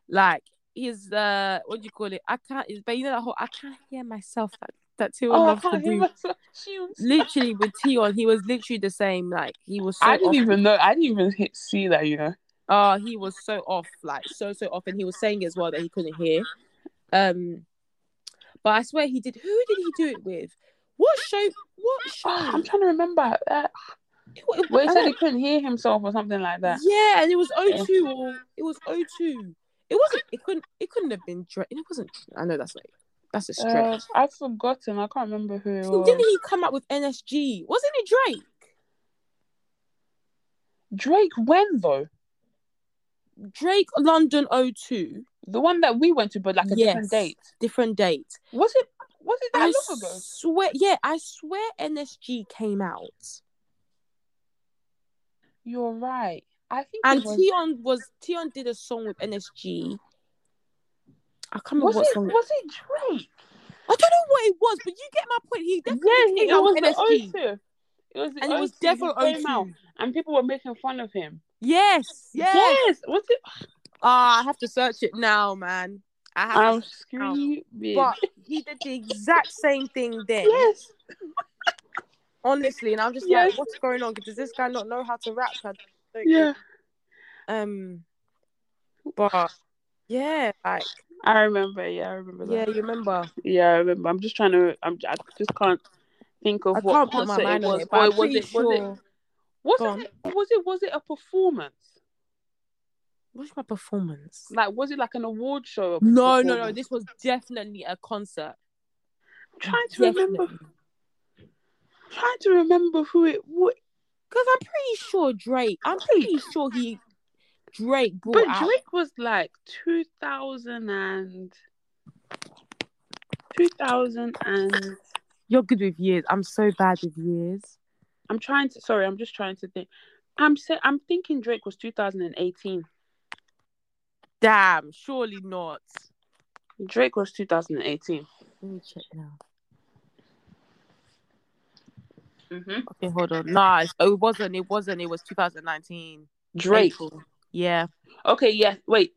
like his uh, what do you call it? I can't. But you know that whole I can't hear myself. That that Tion Oh, I loves to do. Literally with Tion, he was literally the same. Like he was so I didn't off. even know. I didn't even hit, see that. You know. Oh, he was so off, like so so off, and he was saying as well that he couldn't hear. Um, but I swear he did. Who did he do it with? What show? What show? I'm trying to remember. Uh, where he said he couldn't hear himself or something like that. Yeah, and it was O2 or it was O2. It wasn't. It couldn't. It couldn't have been Drake. It wasn't. I know that's like that's a Uh, stretch. I've forgotten. I can't remember who it was. Didn't he come up with NSG? Wasn't it Drake? Drake when though? Drake London O2. The one that we went to, but like a different date. Different date. Was it? Was it that I long ago? swear. Yeah, I swear NSG came out. You're right. I think And was. Tion was Tion did a song with NSG. I can't remember was what it? song. Was it Drake? I don't know what it was, but you get my point. He definitely Yeah, he, it was NSG, O2. It was and it was O2 definitely came out, and people were making fun of him. Yes, yes. Yes. Was it? Ah, I have to search it now, man. I have. I'm to, screaming. but he did the exact same thing then. yes. Honestly, and I'm just Yes. like, what's going on? Does this guy not know how to rap? Yeah. Um, but yeah, like I remember. Yeah, I remember that. yeah, you remember? Yeah, I remember. I'm just trying to. I'm. I just can't think of I what can't put my concert mind it was. it, but I'm was it? Was sure. it? Was Go it? Was it? Was it a performance? What's my performance? Like, was it like an award show? No, no, no. This was definitely a concert. I'm trying to remember. Definitely. Trying to remember who it was. Because I'm pretty sure Drake. I'm pretty sure he Drake brought But out. Drake was like 2000 and 2000 and You're good with years. I'm so bad with years. I'm trying to sorry, I'm just trying to think. I'm say, I'm thinking Drake was 2018. Damn, surely not. Drake was 2018. Let me check now. Mm-hmm. Okay, hold on. Nah, oh, it wasn't. It wasn't. It was 2019. Drake. April. Yeah. Okay, yeah, wait.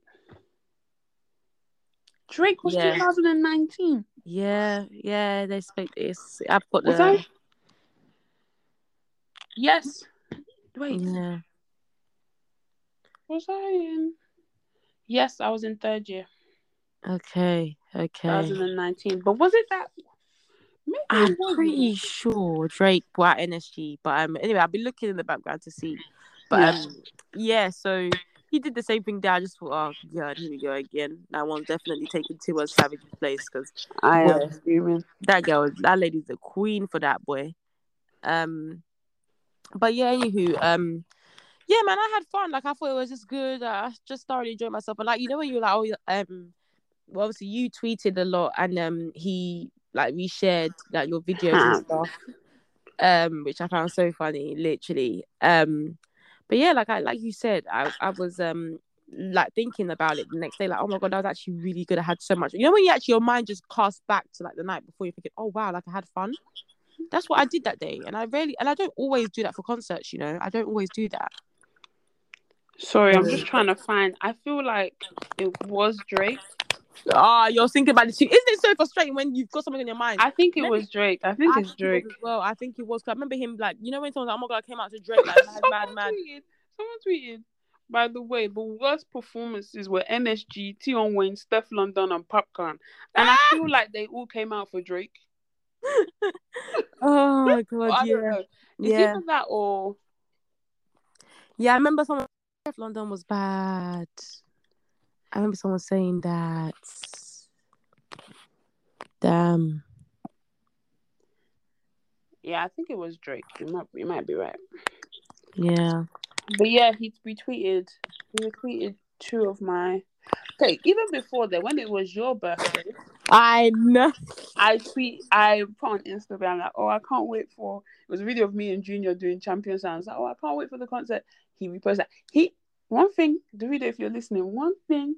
Drake was Yeah. 2019. Yeah. Yeah. They expect this. I've got Was the. I? Yes. Wait, Yeah. was I in? Yes, I was in third year, Okay. Okay. 2019. But was it that? Maybe I'm it pretty sure Drake brought out NSG, but um, anyway, I'll be looking in the background to see. But Yeah. um, yeah, so he did the same thing there. I just thought, oh god, here we go again. That one definitely taking Tiwa Savage's place because I am screaming. that girl, that lady's the queen for that boy. Um, but yeah, anywho, um, yeah, man, I had fun. Like I thought it was just good. I just thoroughly enjoyed myself. And like you know when you're like, oh, um, well, obviously you tweeted a lot, and um, he like reshared like your videos and stuff, um, which I found so funny, literally. Um, but yeah, like I like you said, I I was um like thinking about it the next day, like, oh my god, that was actually really good. I had so much. You know when you actually your mind just casts back to like the night before you're thinking, oh wow, like I had fun. That's what I did that day, and I really and I don't always do that for concerts. You know, I don't always do that. Sorry, I'm just trying to find. I feel like it was Drake. Ah, you're thinking about it too. Isn't it so frustrating when you've got something in your mind? I think it Let me- was Drake. I think I it's think it was Drake. as well. I think it was. 'cause I remember him like, you know, when someone's like, "Oh my god, I came out to Drake," like, mad, mad, someone mad. tweeted. Someone tweeted. By the way, the worst performances were NSG, Tion Wayne, Stefflon Don, and Popcaan, and I feel like they all came out for Drake. Oh my god, yeah, don't know. It's yeah, either that or yeah. I remember someone. Stefflon Don was bad. I remember someone saying that. Damn. yeah, I think it was Drake. You might, you might be right. Yeah. But yeah, he retweeted. He retweeted two of my. Okay, even before that, when it was your birthday, I know. I tweet, I put on Instagram like, oh, I can't wait for. It was a video of me and Junior doing Champion Sounds. Like, oh, I can't wait for the concert. He reposted that. He one thing, Davido, if you're listening, one thing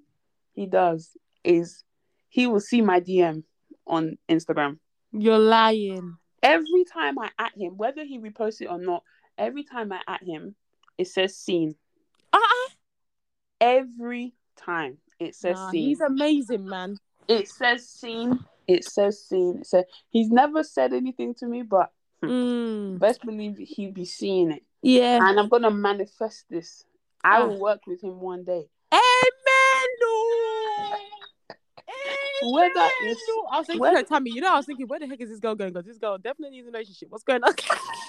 he does is he will see my DM on Instagram. You're lying. Every time I at him, whether he reposts it or not, every time I at him, it says seen. Uh-uh. Every time it says Nah, seen. he's amazing, man. it says seen It says seen. So he's never said anything to me, but Mm. best believe he'll be seeing it. Yeah. And I'm gonna manifest this. I Ah. will work with him one day. Amen. No. Whether it's I was thinking, whether- Tammy, you know, I was thinking, where the heck is this girl going? Because this girl definitely needs a relationship. What's going on?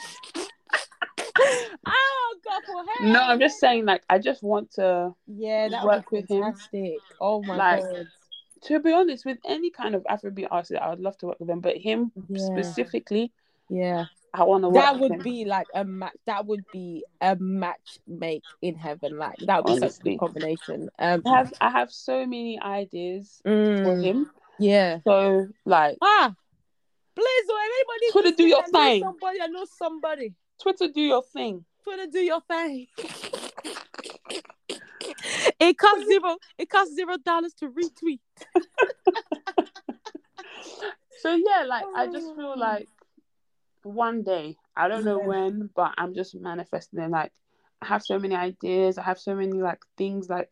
God, no, I'm just saying like I just want to Yeah, that work with be him. Oh my Like, God. to be honest, with any kind of Afrobeat artist, I would love to work with them. But him Yeah. specifically, Yeah. I want to work That would be like a match. That would be a match make in heaven. Like that would be such a Honestly. combination. Um, I have I have so many ideas for mm, him. yeah. So like Ah, please, oh, everybody. Twitter, do your thing. Somebody, I know somebody. Twitter, do your thing. Twitter, do your thing. it costs zero. It costs zero dollars to retweet. So yeah, like I just feel like one day, I don't know when, but I'm just manifesting it. Like I have so many ideas, I have so many like things like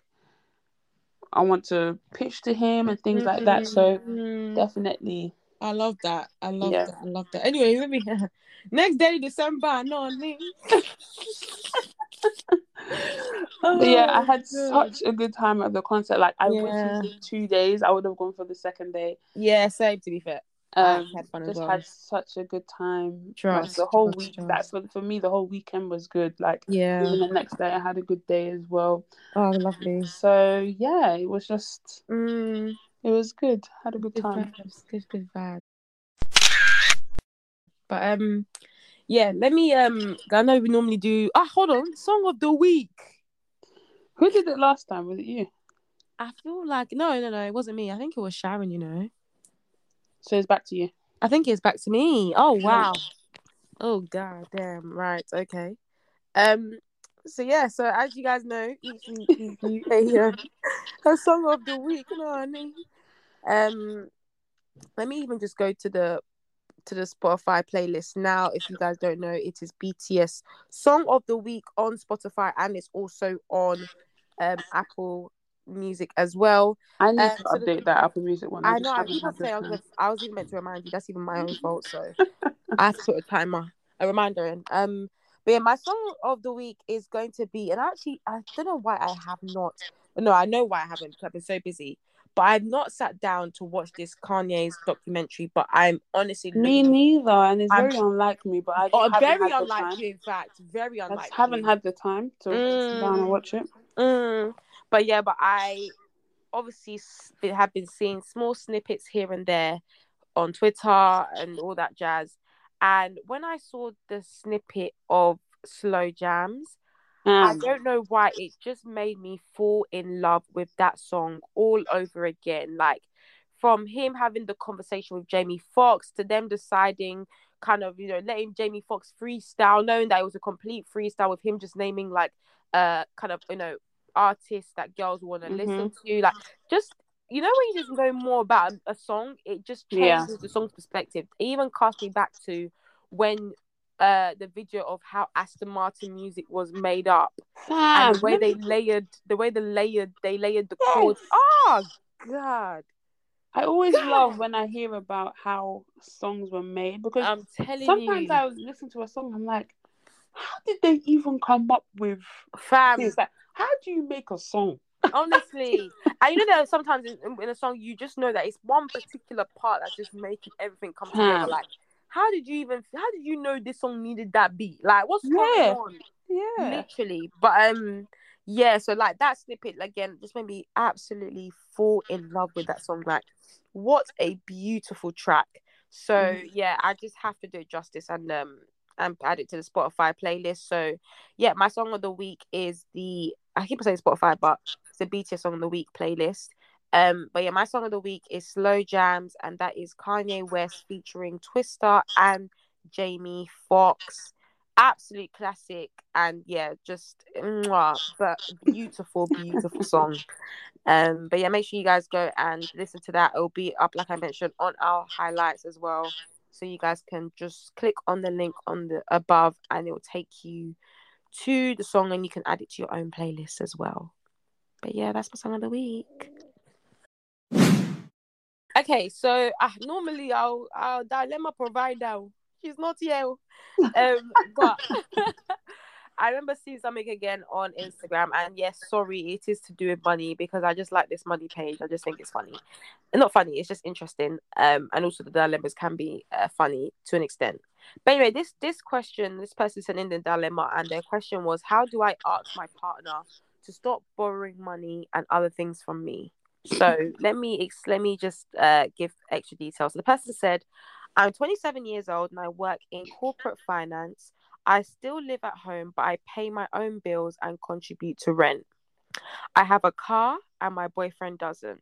I want to pitch to him and things like that. So Mm, definitely, I love that. I love Yeah. that. I love that. Anyway, let me. Next day, December. I know. I mean. yeah, I Oh, had God. such a good time at the concert. Like I wish Yeah. it two days. I would have gone for the second day. Yeah, same. To be fair. I Um, had fun as just well. had such a good time. Like, the whole trust, week. trust. That for for me, the whole weekend was good. Like Yeah. even the next day, I had a good day as well. Oh, lovely. So yeah, it was just Mm, it was good. Had a good good time. vibes. Good, good vibes. But um, yeah. Let me um. I know we normally do. Ah, hold on. Song of the week. Who did it last time? Was it you? I feel like no, no, no. It wasn't me. I think it was Sharon. You know. So it's back to you. I think it's back to me. Oh wow. Oh god damn. Right. Okay. Um. So yeah. So as you guys know, each week a, uh, a song of the week. You know what I mean? Um. Let me even just go to the to the Spotify playlist now. If you guys don't know, it is BTS song of the week on Spotify, and it's also on um Apple Music as well. I need Um, to so the- update that Apple Music one. I know. I haven't keep on had the saying I was, gonna, I was even meant to remind you. That's even my own fault. So I have to put a timer, a reminder in. Um, but yeah, my song of the week is going to be, and actually, I don't know why I have not. No, I know why I haven't because I've been so busy. But I've not sat down to watch this Kanye's documentary. But I'm honestly Me neither, and it's I'm- very unlike me. But I Oh, very unlike you, in fact, very I unlike. just haven't had the time to sit down and Mm. watch it. Mm, but yeah, but I obviously have been seeing small snippets here and there on Twitter and all that jazz. And when I saw the snippet of Slow Jams, I Um, don't know why it just made me fall in love with that song all over again. Like from him having the conversation with Jamie Foxx to them deciding kind of, you know, letting Jamie Foxx freestyle, knowing that it was a complete freestyle with him just naming like uh kind of, you know, artists that girls want to listen to. Like just you know when you just know more about a, song, it just Yeah. changes the song's perspective. It even cast me back to when uh the video of how Aston Martin music was made up and the way they layered the way they layered they layered the Yes. chords. Oh god. I always God. love when I hear about how songs were made because I'm telling sometimes you. I was listening to a song, I'm like, how did they even come up with Fam, this? Like, how do you make a song? honestly. and you know that sometimes in, in a song you just know that it's one particular part that's just making everything come together. Like how did you even how did you know this song needed that beat? Like what's Yeah. going on? Yeah. literally but um yeah so like that snippet again just made me absolutely fall in love with that song like what a beautiful track so Mm. yeah i just have to do it justice and um and add it to the spotify playlist so yeah my song of the week is the i keep saying spotify but it's the bts song of the week playlist um but yeah my song of the week is slow jams and that is kanye west featuring Twista and jamie foxx. Absolute classic and yeah just mwah, but beautiful beautiful song. Um but yeah make sure you guys go and listen to that. It'll be up like i mentioned on our highlights as well. So you guys can just click on the link on the above and it will take you to the song and you can add it to your own playlist as well. But yeah that's my song of the week Okay, so uh, normally our our dilemma provider, she's not here. Um, but I remember seeing something again on Instagram, and yes, sorry, it is to do with money because I just like this money page. I just think it's funny, not funny. It's just interesting. Um, and also the dilemmas can be uh, funny to an extent. But anyway, this this question, this person sent in the dilemma, and their question was, how do I ask my partner to stop borrowing money and other things from me? So let me let me just uh, give extra details. The person said, "I'm 27 years old and I work in corporate finance. I still live at home, but I pay my own bills and contribute to rent. I have a car, and my boyfriend doesn't.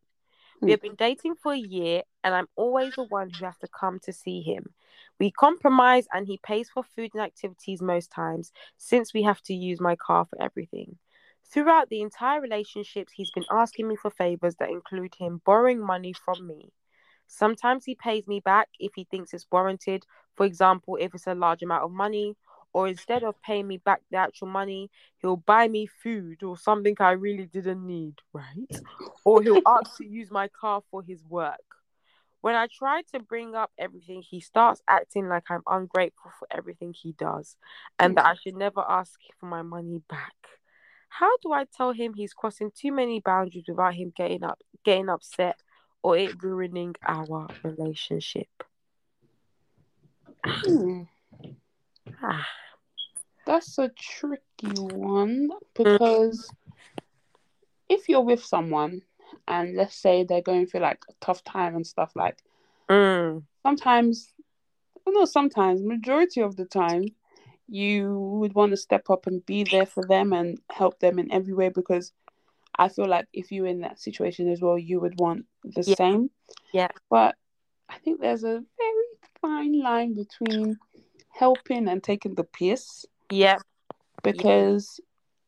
We have been dating for a year, and I'm always the one who has to come to see him. We compromise, and he pays for food and activities most times, since we have to use my car for everything. Throughout the entire relationship, he's been asking me for favors that include him borrowing money from me. Sometimes he pays me back if he thinks it's warranted, for example, if it's a large amount of money, or instead of paying me back the actual money, he'll buy me food or something I really didn't need, right? Or he'll ask to use my car for his work. When I try to bring up everything, he starts acting like I'm ungrateful for everything he does and that I should never ask for my money back. How do I tell him he's crossing too many boundaries without him getting up getting upset or it ruining our relationship? Hmm. Ah. That's a tricky one because if you're with someone and let's say they're going through like a tough time and stuff like Mm. sometimes well not sometimes majority of the time you would want to step up and be there for them and help them in every way because I feel like if you're in that situation as well you would want the Yeah. same Yeah. but I think there's a very fine line between helping and taking the piss Yeah. because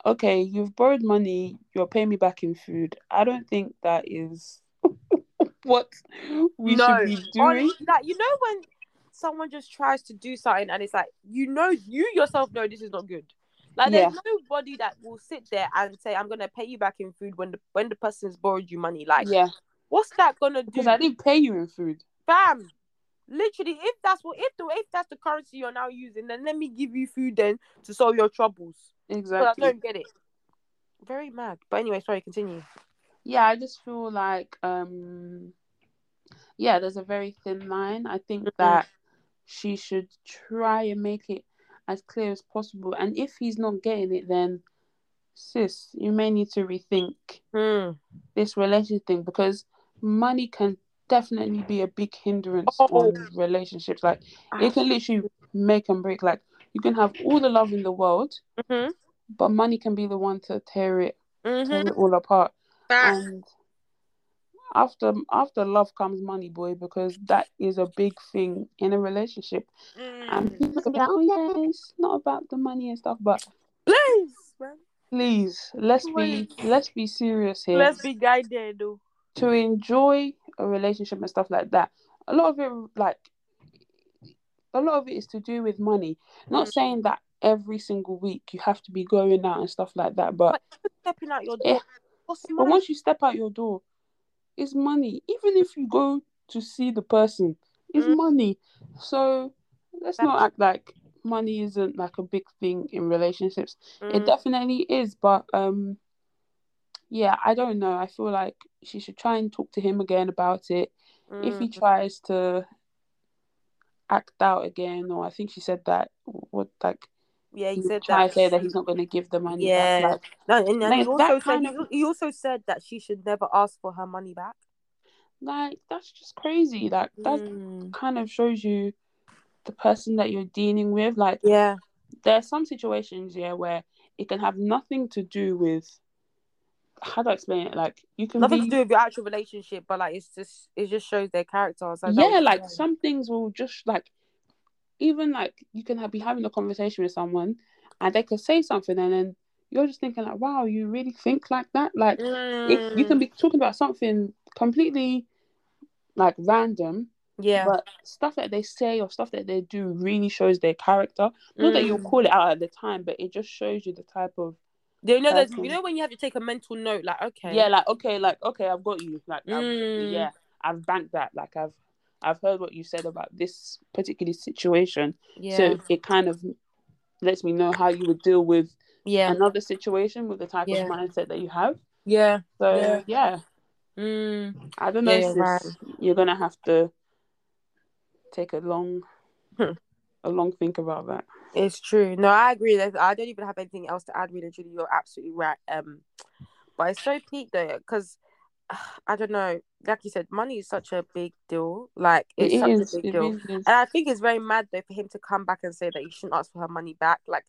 okay you've borrowed money you're paying me back in food i don't think that is what we no. should be doing Honestly, like you know when someone just tries to do something and it's like you know you yourself know this is not good. Like there's nobody that will sit there and say I'm gonna pay you back in food when the when the person's borrowed you money. Like yeah what's that gonna do? because i didn't pay you in food Bam. Literally, if that's what if the if that's the currency you're now using, then let me give you food then to solve your troubles. But I don't get it. Very mad. But anyway, sorry, continue. yeah i just feel like um yeah there's a very thin line i think Mhm. that she should try and make it as clear as possible and if he's not getting it then sis you may need to rethink Hmm. this relationship thing because money can definitely be a big hindrance Oh. on relationships. Like it can literally make and break. Like you can have all the love in the world, Mhm. but money can be the one to tear it, tear Mhm. it all apart. And after after love comes money, boy, because that is a big thing in a relationship. And Mm. people say, oh yeah, it's not about the money and stuff, but Please, man. please let's be let's be serious here. Let's be guided, though. to enjoy a relationship and stuff like that. A lot of it, like, a lot of it is to do with money. Not Mm. saying that every single week you have to be going out and stuff like that, but But stepping out your door. What's but once you step out your door, it's money. Even if you go to see the person, it's Mm. money. So let's not act like money isn't like a big thing in relationships. It Mm. definitely is, but um, yeah, I don't know. I feel like she should try and talk to him again about it. If he Mm. tries to act out again, or I think she said that, what like yeah, he he said that. say that he's not going to give the money Yeah. back. Like, No, and, and Like, he also said of- he also said that she should never ask for her money back. like that's just crazy. Like that Mm. kind of shows you the person that you're dealing with. Like Yeah. there are some situations, yeah, where it can have nothing to do with how do I explain it? Like you can Nothing be to do with your actual relationship, but like it's just it just shows their character. So yeah, like some things will just like even like you can have, be having a conversation with someone and they can say something and then you're just thinking like, wow, you really think like that? Like if you Mm. can be talking about something completely like random, yeah. but stuff that they say or stuff that they do really shows their character. Not that you'll Mm. call it out at the time, but it just shows you the type of you know that person. you know when you have to take a mental note, like okay, yeah, like okay, like okay, I've got you. Like Mm. yeah, I've banked that. Like I've I've heard what you said about this particular situation. Yeah. So it kind of lets me know how you would deal with yeah. another situation with the type Yeah. of mindset that you have. Yeah. So Yeah. yeah, Mm. I don't know. Yeah, sis. right. You're gonna have to take a long, Hmm. a long think about that. It's true. No, I agree. There's, I don't even have anything else to add. Really, Julie, you're absolutely right. Um, but it's so peak though, because I don't know. Like you said, money is such a big deal. Like it's It such is. a big It deal. is. And I think it's very mad though for him to come back and say that you shouldn't ask for her money back. Like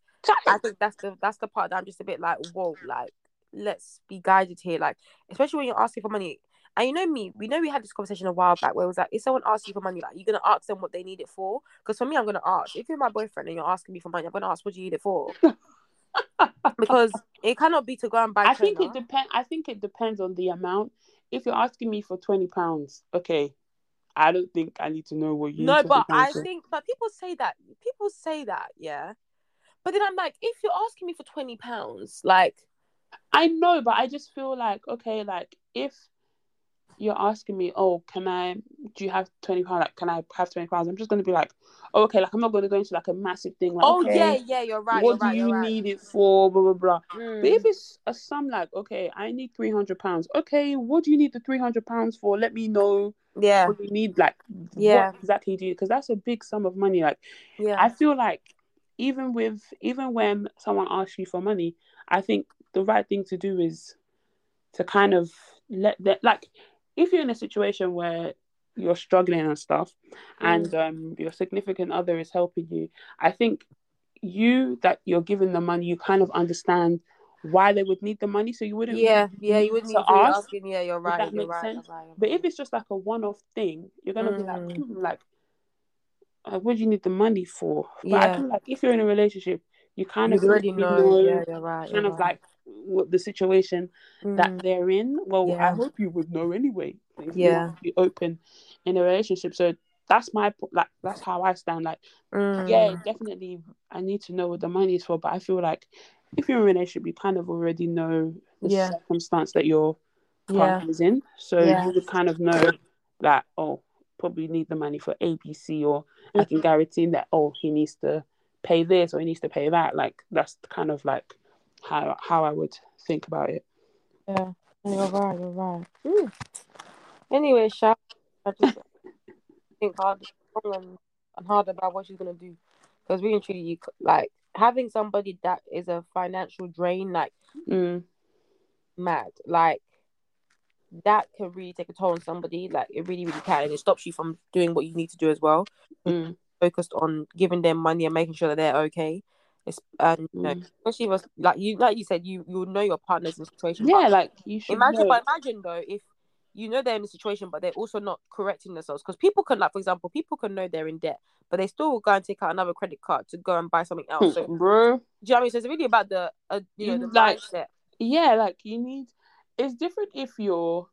I think that's the that's the part that I'm just a bit like, whoa, like let's be guided here. Like especially when you're asking for money. And you know me, we know we had this conversation a while back where it was like, if someone asks you for money, like you're gonna ask them what they need it for. Because for me, I'm gonna ask. If you're my boyfriend and you're asking me for money, I'm gonna ask what do you need it for. because it cannot be to go and buy. I think it toner. depend. I think it depends on the amount. If you're asking me for twenty pounds, okay, I don't think I need to know what you. No, but I for. think, but people say that. People say that, yeah. But then I'm like, if you're asking me for twenty pounds, like, I know, but I just feel like okay, like if you're asking me, oh, can I? Do you have twenty pounds? Like, can I have twenty pounds? I'm just gonna be like, oh, okay, like I'm not gonna go into like a massive thing. Like, oh okay, yeah, yeah, you're right. what you're do you right. need it for? Blah blah blah. Mm. But if it's a sum like, okay, I need three hundred pounds. Okay, what do you need the three hundred pounds for? Let me know yeah, what you need. Like, Yeah. exactly do you? Because that's a big sum of money. Like, yeah, I feel like even with even when someone asks you for money, I think the right thing to do is to kind of let that like if you're in a situation where you're struggling and stuff and Mm. um your significant other is helping you, I think you that you're giving the money, you kind of understand why they would need the money. So you wouldn't yeah, yeah. You wouldn't need to be ask. asking. Yeah, you're right. that You're right. sense? Right, But if it's just like a one-off thing, you're gonna be like, Mm. hmm, like, uh, what do you need the money for? But I feel like if you're in a relationship, you kind you of already already know. Yeah, you're right. kind you're of like the situation that Mm. they're in. Well, I hope you would know anyway. Yeah. be open in a relationship. So that's my like that's how I stand. Like, Mm. yeah, definitely, I need to know what the money is for. But I feel like if you're in a relationship, you kind of already know the Yeah. circumstance that your Yeah. partner is in. So Yeah. you would kind of know that oh, probably need the money for ABC, or I Mm. can guarantee that oh, he needs to pay this or he needs to pay that. Like that's kind of like how how I would think about it. Yeah, you're right. You're right. Mm. Anyway, Sha, I just think hard and, hard about what she's gonna do because really truly, you like having somebody that is a financial drain, like Mm, mad, like that can really take a toll on somebody. Like it really, really can, and it stops you from doing what you need to do as well. mm, Focused on giving them money and making sure that they're okay. It's and you know, mm. especially if like you, like you said, you you know your partner's in situation. Yeah, like you should imagine know. but imagine though if you know they're in a situation but they're also not correcting themselves because people can like for example people can know they're in debt but they still will go and take out another credit card to go and buy something else so do you know what I mean so it's really about the uh, you know the like- mindset Yeah, like you need. It's different if you're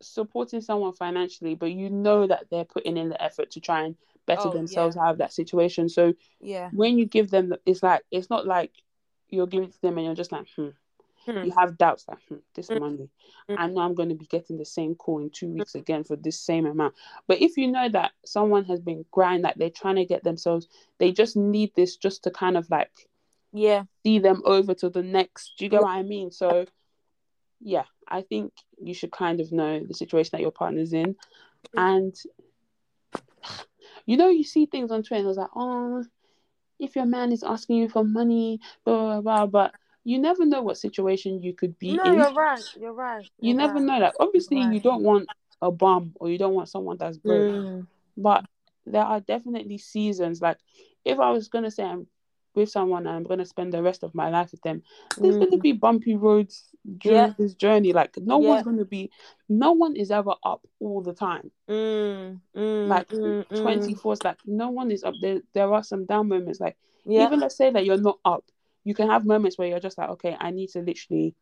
supporting someone financially, but you know that they're putting in the effort to try and better Oh, themselves yeah. out of that situation. So yeah when you give them, it's like it's not like you're giving to them and you're just like, hmm. Hmm. You have doubts like, hmm, this Mm. money, Mm. I know I'm going to be getting the same call in two weeks again for this same amount. But if you know that someone has been grind, like they're trying to get themselves, they just need this just to kind of like yeah see them over to the next. Do you get what I mean? So, yeah, I think you should kind of know the situation that your partner's in, and you know, you see things on Twitter. and It's like, oh, if your man is asking you for money, blah blah blah, but you never know what situation you could be no in. you're right you're right You you're never right. know. Like, obviously, you don't want a bum or you don't want someone that's broke Mm. but there are definitely seasons like if i was going to say i'm with someone and i'm going to spend the rest of my life with them there's going to Mm. be bumpy roads during Yeah. this journey like no Yeah. one's going to be no one is ever up all the time Mm. Mm. like mm, mm. like no one is up there there are some down moments like yeah even let's say that you're not up you can have moments where you're just like okay i need to literally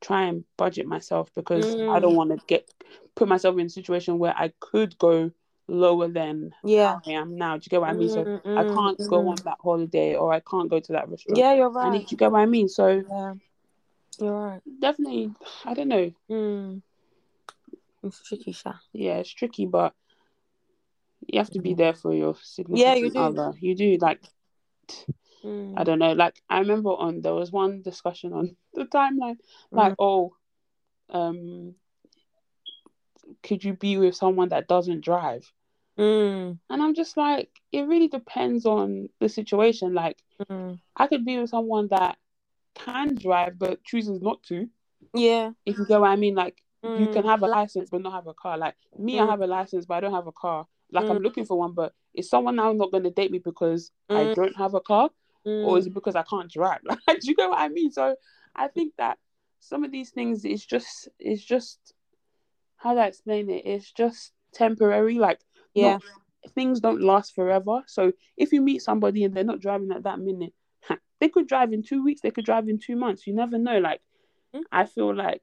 try and budget myself because i Mm. don't want to get put myself in a situation where i could go lower than yeah I am now. Do you get what I mean? So Mm, I mm, can't go mm. on that holiday or I can't go to that restaurant. yeah you're I right need you get what I mean? So yeah you're right definitely I don't know. mm. It's tricky, Sha. Yeah, it's tricky, but you have to be there for your significant Yeah, you do. other. You do like Mm. I don't know. Like I remember on there was one discussion on the timeline, like Mm. oh, um, could you be with someone that doesn't drive? Mm. And I'm just like, it really depends on the situation. Like Mm. I could be with someone that can drive but chooses not to. Yeah. If you get what I mean, like you can Mm. have a license but not have a car. Like me, I Mm. have a license but I don't have a car. Like I'm Mm. looking for one, but is someone now not going to date me because I Mm. don't have a car, or is Mm. it because I can't drive? Like, do you get what I mean? So I think that some of these things is just it's just how do I explain it? It's just temporary. Like Yeah. not- things don't last forever. So if you meet somebody and they're not driving at that minute, they could drive in two weeks. They could drive in two months. You never know. Like Mm. I feel like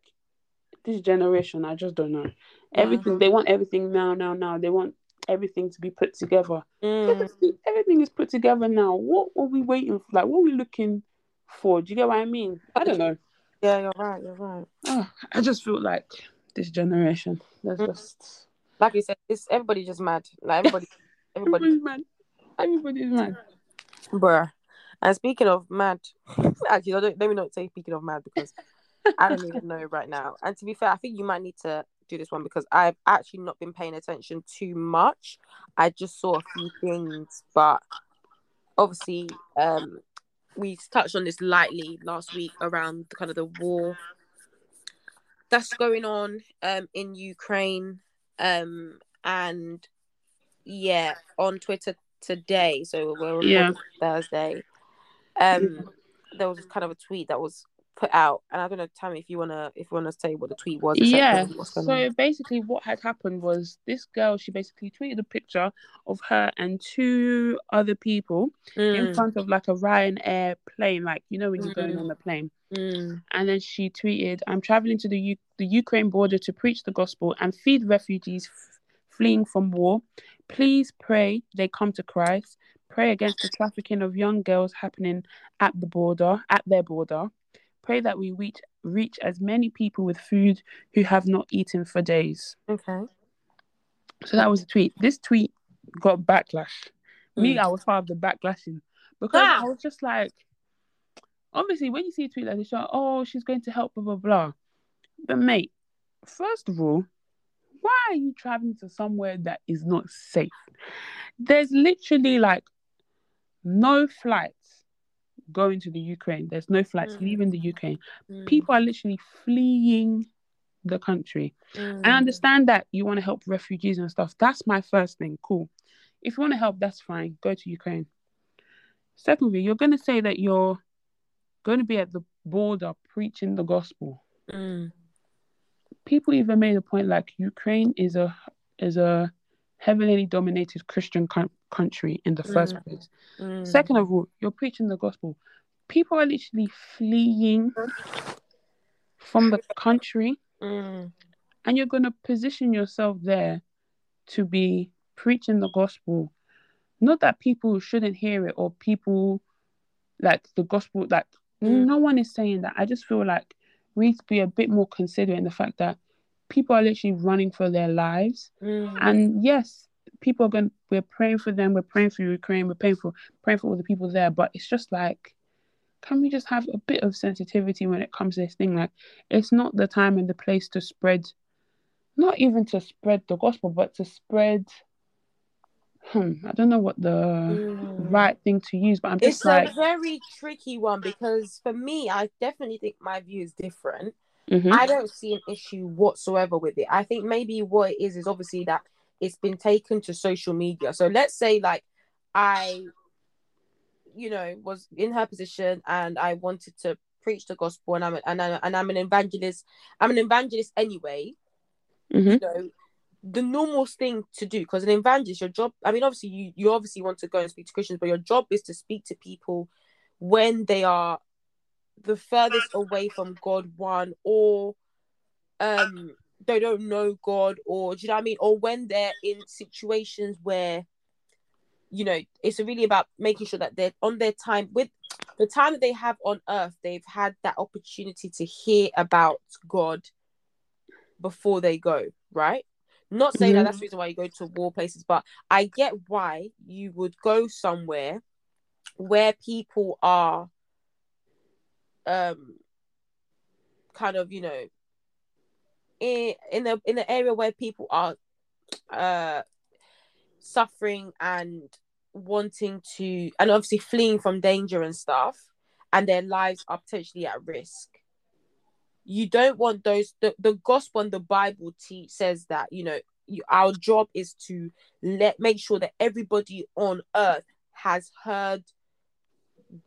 this generation, I just don't know. Everything they want everything now, now, now. They want everything to be put together. Mm. Everything, everything is put together now. What are we waiting for? Like, what are we looking for? Do you get what I mean? I don't know. Yeah, you're right. You're right. Oh, I just feel like this generation, That's Mm. just Like you said, it's everybody just mad. Like everybody, everybody, everybody's mad. Everybody's mad. bruh. And speaking of mad, actually, let me not say speaking of mad because I don't even know right now. And to be fair, I think you might need to do this one because I've actually not been paying attention too much. I just saw a few things, but obviously, um, we touched on this lightly last week around the, kind of the war that's going on um in Ukraine um and yeah on Twitter today so we're Yeah. Thursday um there was kind of a tweet that was put out and I don't know Tammy if you wanna if you wanna say what the tweet was Yeah. So on. basically, what had happened was this girl. She basically tweeted a picture of her and two other people in Mm, front of like a Ryanair plane, like you know when you're going Mm. on the plane. Mm, And then she tweeted, "I'm traveling to the U- the Ukraine border to preach the gospel and feed refugees f- fleeing from war. Please pray they come to Christ. Pray against the trafficking of young girls happening at the border, at their border. Pray that we reach reach as many people with food who have not eaten for days." okay So that was a tweet. This tweet got backlash. Me, Mm. I was part of the backlashing because Ah. I was just like, obviously, when you see a tweet like this, you're like, oh, she's going to help, blah, blah, blah. But, mate, first of all, why are you traveling to somewhere that is not safe? There's literally like no flights going to the Ukraine, there's no flights Mm. leaving the Ukraine. Mm, People are literally fleeing the country. mm, I understand that you want to help refugees and stuff. That's my first thing. Cool. If you want to help, that's fine. Go to Ukraine. Secondly, you're going to say that you're going to be at the border preaching the gospel. mm, People even made a point like Ukraine is a is a heavily dominated Christian coun- country in the first Mm. place. mm. Second of all, you're preaching the gospel. People are literally fleeing from the country Mm, and you're going to position yourself there to be preaching the gospel not that people shouldn't hear it or people like the gospel like Mm. no one is saying that. I just feel like we need to be a bit more considerate in the fact that people are literally running for their lives. Mm, and yes people are going we're praying for them we're praying for ukraine we're praying for praying for all the people there but it's just like can we just have a bit of sensitivity when it comes to this thing? Like it's not the time and the place to spread not even to spread the gospel but to spread hmm i don't know what the mm. right thing to use but i'm just it's like a very tricky one because for me, I definitely think my view is different. mhm. I don't see an issue whatsoever with it. I think maybe what it is is obviously that it's been taken to social media. So let's say like I, you know, was in her position and I wanted to preach the gospel and I'm a, and, I, and I'm an evangelist. I'm an evangelist anyway. Mhm. You know, the normal thing to do because an evangelist, your job. I mean, obviously you you obviously want to go and speak to Christians, but your job is to speak to people when they are the furthest away from God one or um they don't know God or do you know what I mean? Or when they're in situations where you know it's really about making sure that they're on their time with the time that they have on earth, they've had that opportunity to hear about God before they go. right? Not saying that Mhm. that's the reason why you go to war places, but I get why you would go somewhere where people are um kind of, you know, in in a in the area where people are uh suffering and wanting to and obviously fleeing from danger and stuff and their lives are potentially at risk you don't want those the, the gospel and the bible teach says that you know you, our job is to let make sure that everybody on earth has heard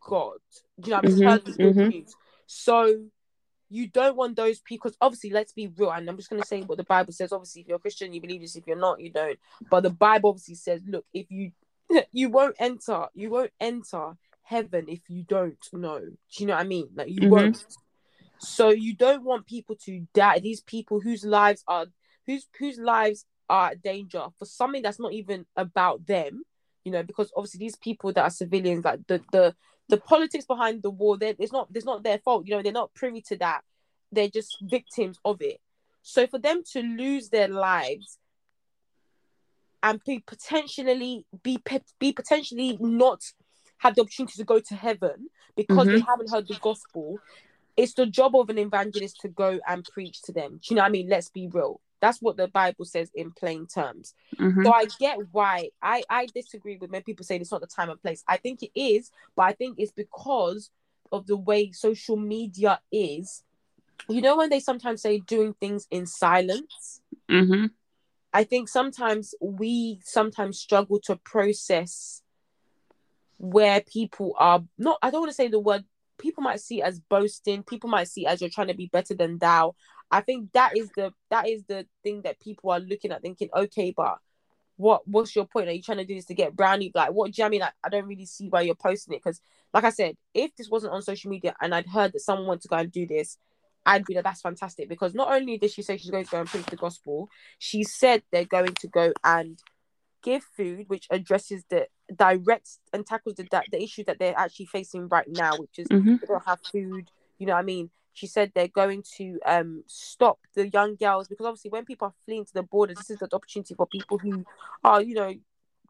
god. You know what I mean? Mhm, heard the good mhm. news. So you don't want those people because obviously let's be real and i'm just going to say what the bible says. Obviously if you're a christian you believe this. If you're not you don't. But the bible obviously says look if you you won't enter you won't enter heaven if you don't know. Do you know what i mean? Like you Mhm. won't so you don't want people to die these people whose lives are whose whose lives are at danger for something that's not even about them you know because obviously these people that are civilians like the the the politics behind the war they it's not it's not their fault you know they're not privy to that. They're just victims of it. So for them to lose their lives and be potentially be be potentially not have the opportunity to go to heaven because they mm-hmm. haven't heard the gospel it's the job of an evangelist to go and preach to them do you know what i mean let's be real that's what the bible says in plain terms Mhm. so I get why I I disagree with when people say it's not the time and place. I think it is, but I think it's because of the way social media is. You know when they sometimes say doing things in silence. Mhm. I think sometimes we sometimes struggle to process where people are not. I don't want to say the word. People might see as boasting. People might see as you're trying to be better than thou. I think that is the that is the thing that people are looking at, thinking, okay, but what what's your point? Are you trying to do this to get brownie? Like, what do you I mean? Like, I don't really see why you're posting it because, like I said, if this wasn't on social media and I'd heard that someone wanted to go and do this, I'd be like, that's fantastic because not only did she say she's going to go and preach the gospel, she said they're going to go and give food which addresses the directs and tackles the the issues that they're actually facing right now, which is Mhm. they don't have food. You know what I mean? She said they're going to um stop the young girls because obviously when people are fleeing to the borders, this is the opportunity for people who are you know,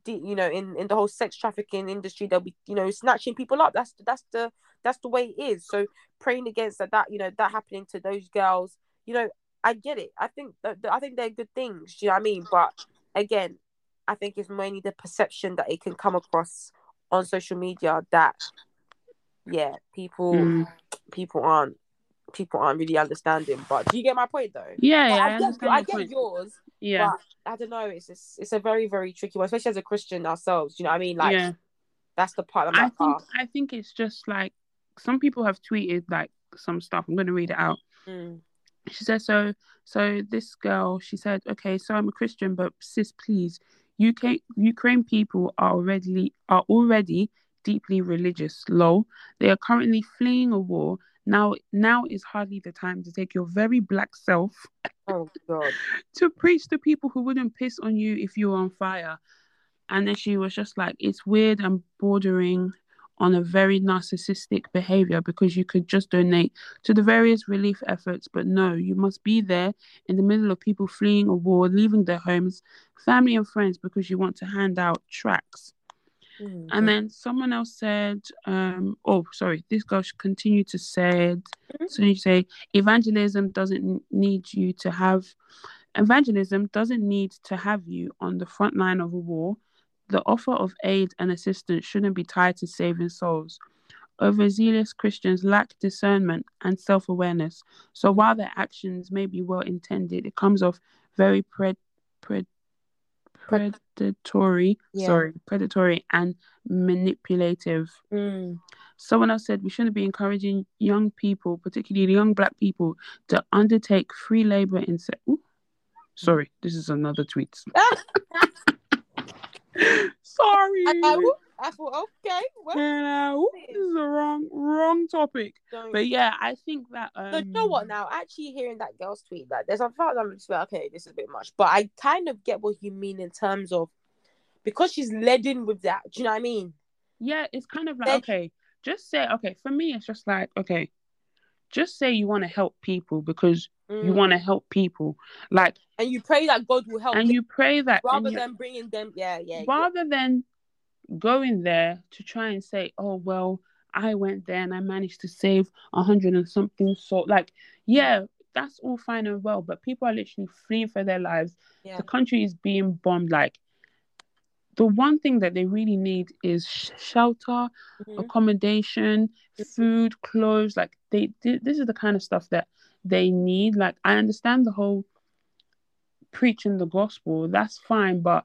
de- you know, in in the whole sex trafficking industry, they'll be you know snatching people up. That's that's the that's the way it is. So praying against that that you know that happening to those girls, you know, I get it. I think that- I think they're good things. Do you know what I mean? But again, I think it's mainly the perception that it can come across on social media that yeah, people Mm. people aren't people aren't really understanding. But do you get my point though? Yeah, yeah, I, I, get, I get yours, Yeah, but I don't know. It's just, it's a very very tricky one, especially as a Christian ourselves. You know what I mean? Like yeah. that's the part I think I think it's just like some people have tweeted like some stuff. I'm gonna read it out. mm, She said so. So this girl, she said, okay, so I'm a Christian, but sis, please, UK Ukraine people are already are already deeply religious. Lol, they are currently fleeing a war. Now, now is hardly the time to take your very black self oh god, to preach to people who wouldn't piss on you if you were on fire. And then she was just like, it's weird and bordering on a very narcissistic behavior because you could just donate to the various relief efforts, but no, you must be there in the middle of people fleeing a war, leaving their homes, family and friends because you want to hand out tracts. Mm, And then someone else said, um, oh, sorry, this girl should continue to said, so you say, evangelism doesn't need you to have, evangelism doesn't need to have you on the front line of a war. The offer of aid and assistance shouldn't be tied to saving souls. Overzealous Christians lack discernment and self awareness. So while their actions may be well intended, it comes off very pred- pred- predatory, Yeah. sorry, predatory and manipulative. mm, Someone else said we shouldn't be encouraging young people, particularly young black people, to undertake free labor in. Se- Ooh, sorry, this is another tweet. sorry. I, I, I thought okay, well, Yeah, this is the wrong wrong topic. don't. But yeah, I think that um, So you know what? Now, actually hearing that girl's tweet, like, there's a parts I'm just like, okay, this is a bit much, but I kind of get what you mean in terms of because she's led in with that. Do you know what I mean? yeah, it's kind of like Then- okay, just say okay. For me, it's just like okay, just say you want to help people because You want to help people, like, and you pray that God will help and them you pray that rather you- than bringing them. Yeah, yeah. yeah. rather than going there to try and say, "Oh well, I went there and I managed to save a hundred and something." So, like, yeah, that's all fine and well, but people are literally fleeing for their lives. Yeah. The country is being bombed. Like, the one thing that they really need is sh- shelter, Mhm. accommodation, food, clothes. Like, they, th- this is the kind of stuff that they need. Like, I understand the whole preaching the gospel. That's fine, but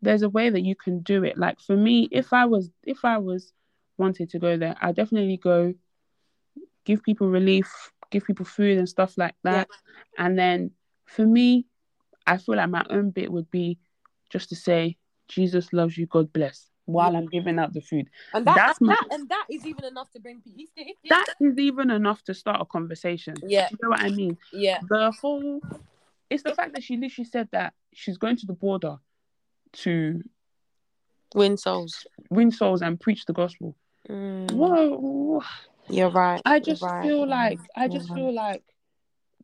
there's a way that you can do it. Like for me, if I was if I was wanted to go there, I definitely go give people relief, give people food and stuff like that. And then for me, I feel like my own bit would be just to say, Jesus loves you, God bless, while I'm giving out the food. And that, That's and my- that and that is even enough to bring peace. That is even enough to start a conversation. Yeah. You know what I mean? yeah. The whole it's the fact that she literally said that she's going to the border to Win souls. win souls and preach the gospel. Mm, Whoa, You're right. I just right, feel like I just right. feel like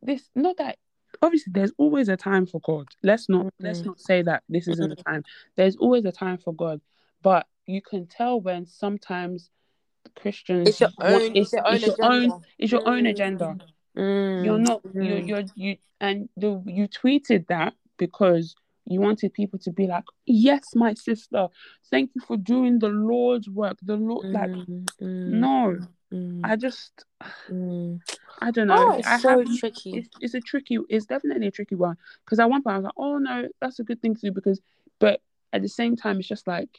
this. Not that obviously there's always a time for God. Let's not let's Mhm. not say that this isn't the time. There's always a time for God, but you can tell when sometimes Christians It's your want- own. It's, your own it's your agenda. own it's your own Mm, agenda. mm, You're not you're mm. you're you and the you tweeted that because you wanted people to be like, yes, my sister, thank you for doing the Lord's work. The Lord, like, Mm, mm, no, mm, I just, mm. I don't know. Oh, it's I so have- tricky. It's, it's a tricky. It's definitely a tricky one because at one point I was like, oh no, that's a good thing to do because, but at the same time, it's just like,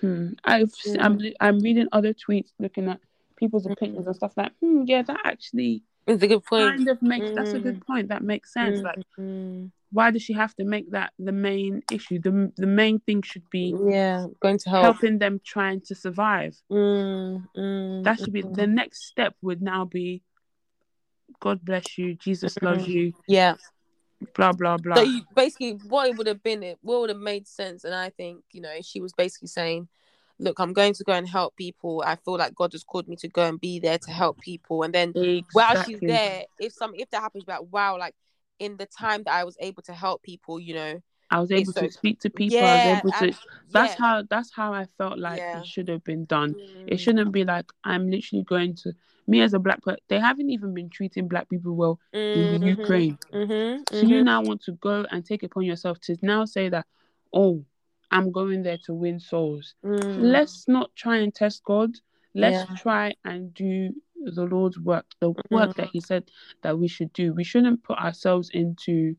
hmm. I've s- I'm I'm reading other tweets, looking at people's opinions and stuff like, hmm, yeah, that actually It's a good point. kind of makes that's a good point. That makes sense. Like, Mm, why does she have to make that the main issue? The the main thing should be yeah, going to help. helping them trying to survive. Mm, mm, That should be mm. the next step. Would now be, God bless you, Jesus loves you, Yeah. Blah blah blah. So you, basically, what it would have been, it what would have made sense, and I think you know she was basically saying, "Look, I'm going to go and help people. I feel like God has called me to go and be there to help people." And then while she's there, if some if that happens, like wow, like in the time that I was able to help people, you know, I was able so- to speak to people. I yeah, was able to. and- That's yeah. how. That's how I felt like Yeah. it should have been done. It Mm, shouldn't be like I'm literally going to. Me as a black person, they haven't even been treating black people well in the mhm, Ukraine. mhm, So you now want to go and take upon yourself to now say that, oh, I'm going there to win souls. Mm, Let's not try and test God. Let's Yeah. try and do the Lord's work, the work that He said that we should do. We shouldn't put ourselves into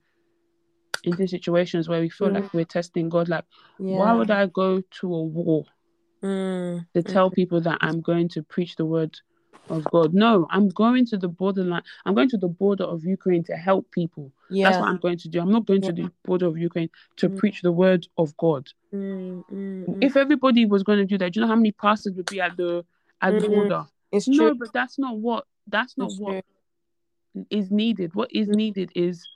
into situations where we feel like we're testing God. Like, why would I go to a war Mm, to tell people that I'm going to preach the word of God? No, I'm going to the borderline. I'm going to the border of Ukraine to help people. yeah. That's what I'm going to do. I'm not going to the border of Ukraine to Mm. preach the word of God. Mm, mm, mm. If everybody was going to do that, do you know how many pastors would be at the at the Mm. border? it's No, true. but that's not what that's not It's what true. is needed. What is Mm. needed is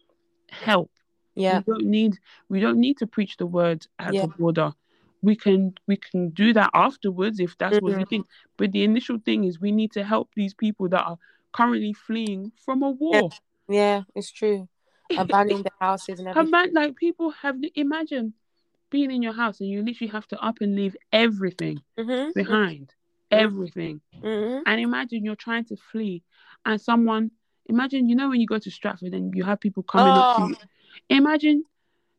help. Yeah. We don't need we don't need to preach the word at Yeah. the border. We can we can do that afterwards if that's what Mm-hmm. you think. But the initial thing is we need to help these people that are currently fleeing from a war. Yeah, it's true. Abandoning the houses and everything. man, like people have imagine being in your house and you literally have to up and leave everything Mm-hmm. behind. Everything. Mm-hmm. And imagine you're trying to flee and someone imagine you know when you go to Stratford and you have people coming up to Oh. you. Imagine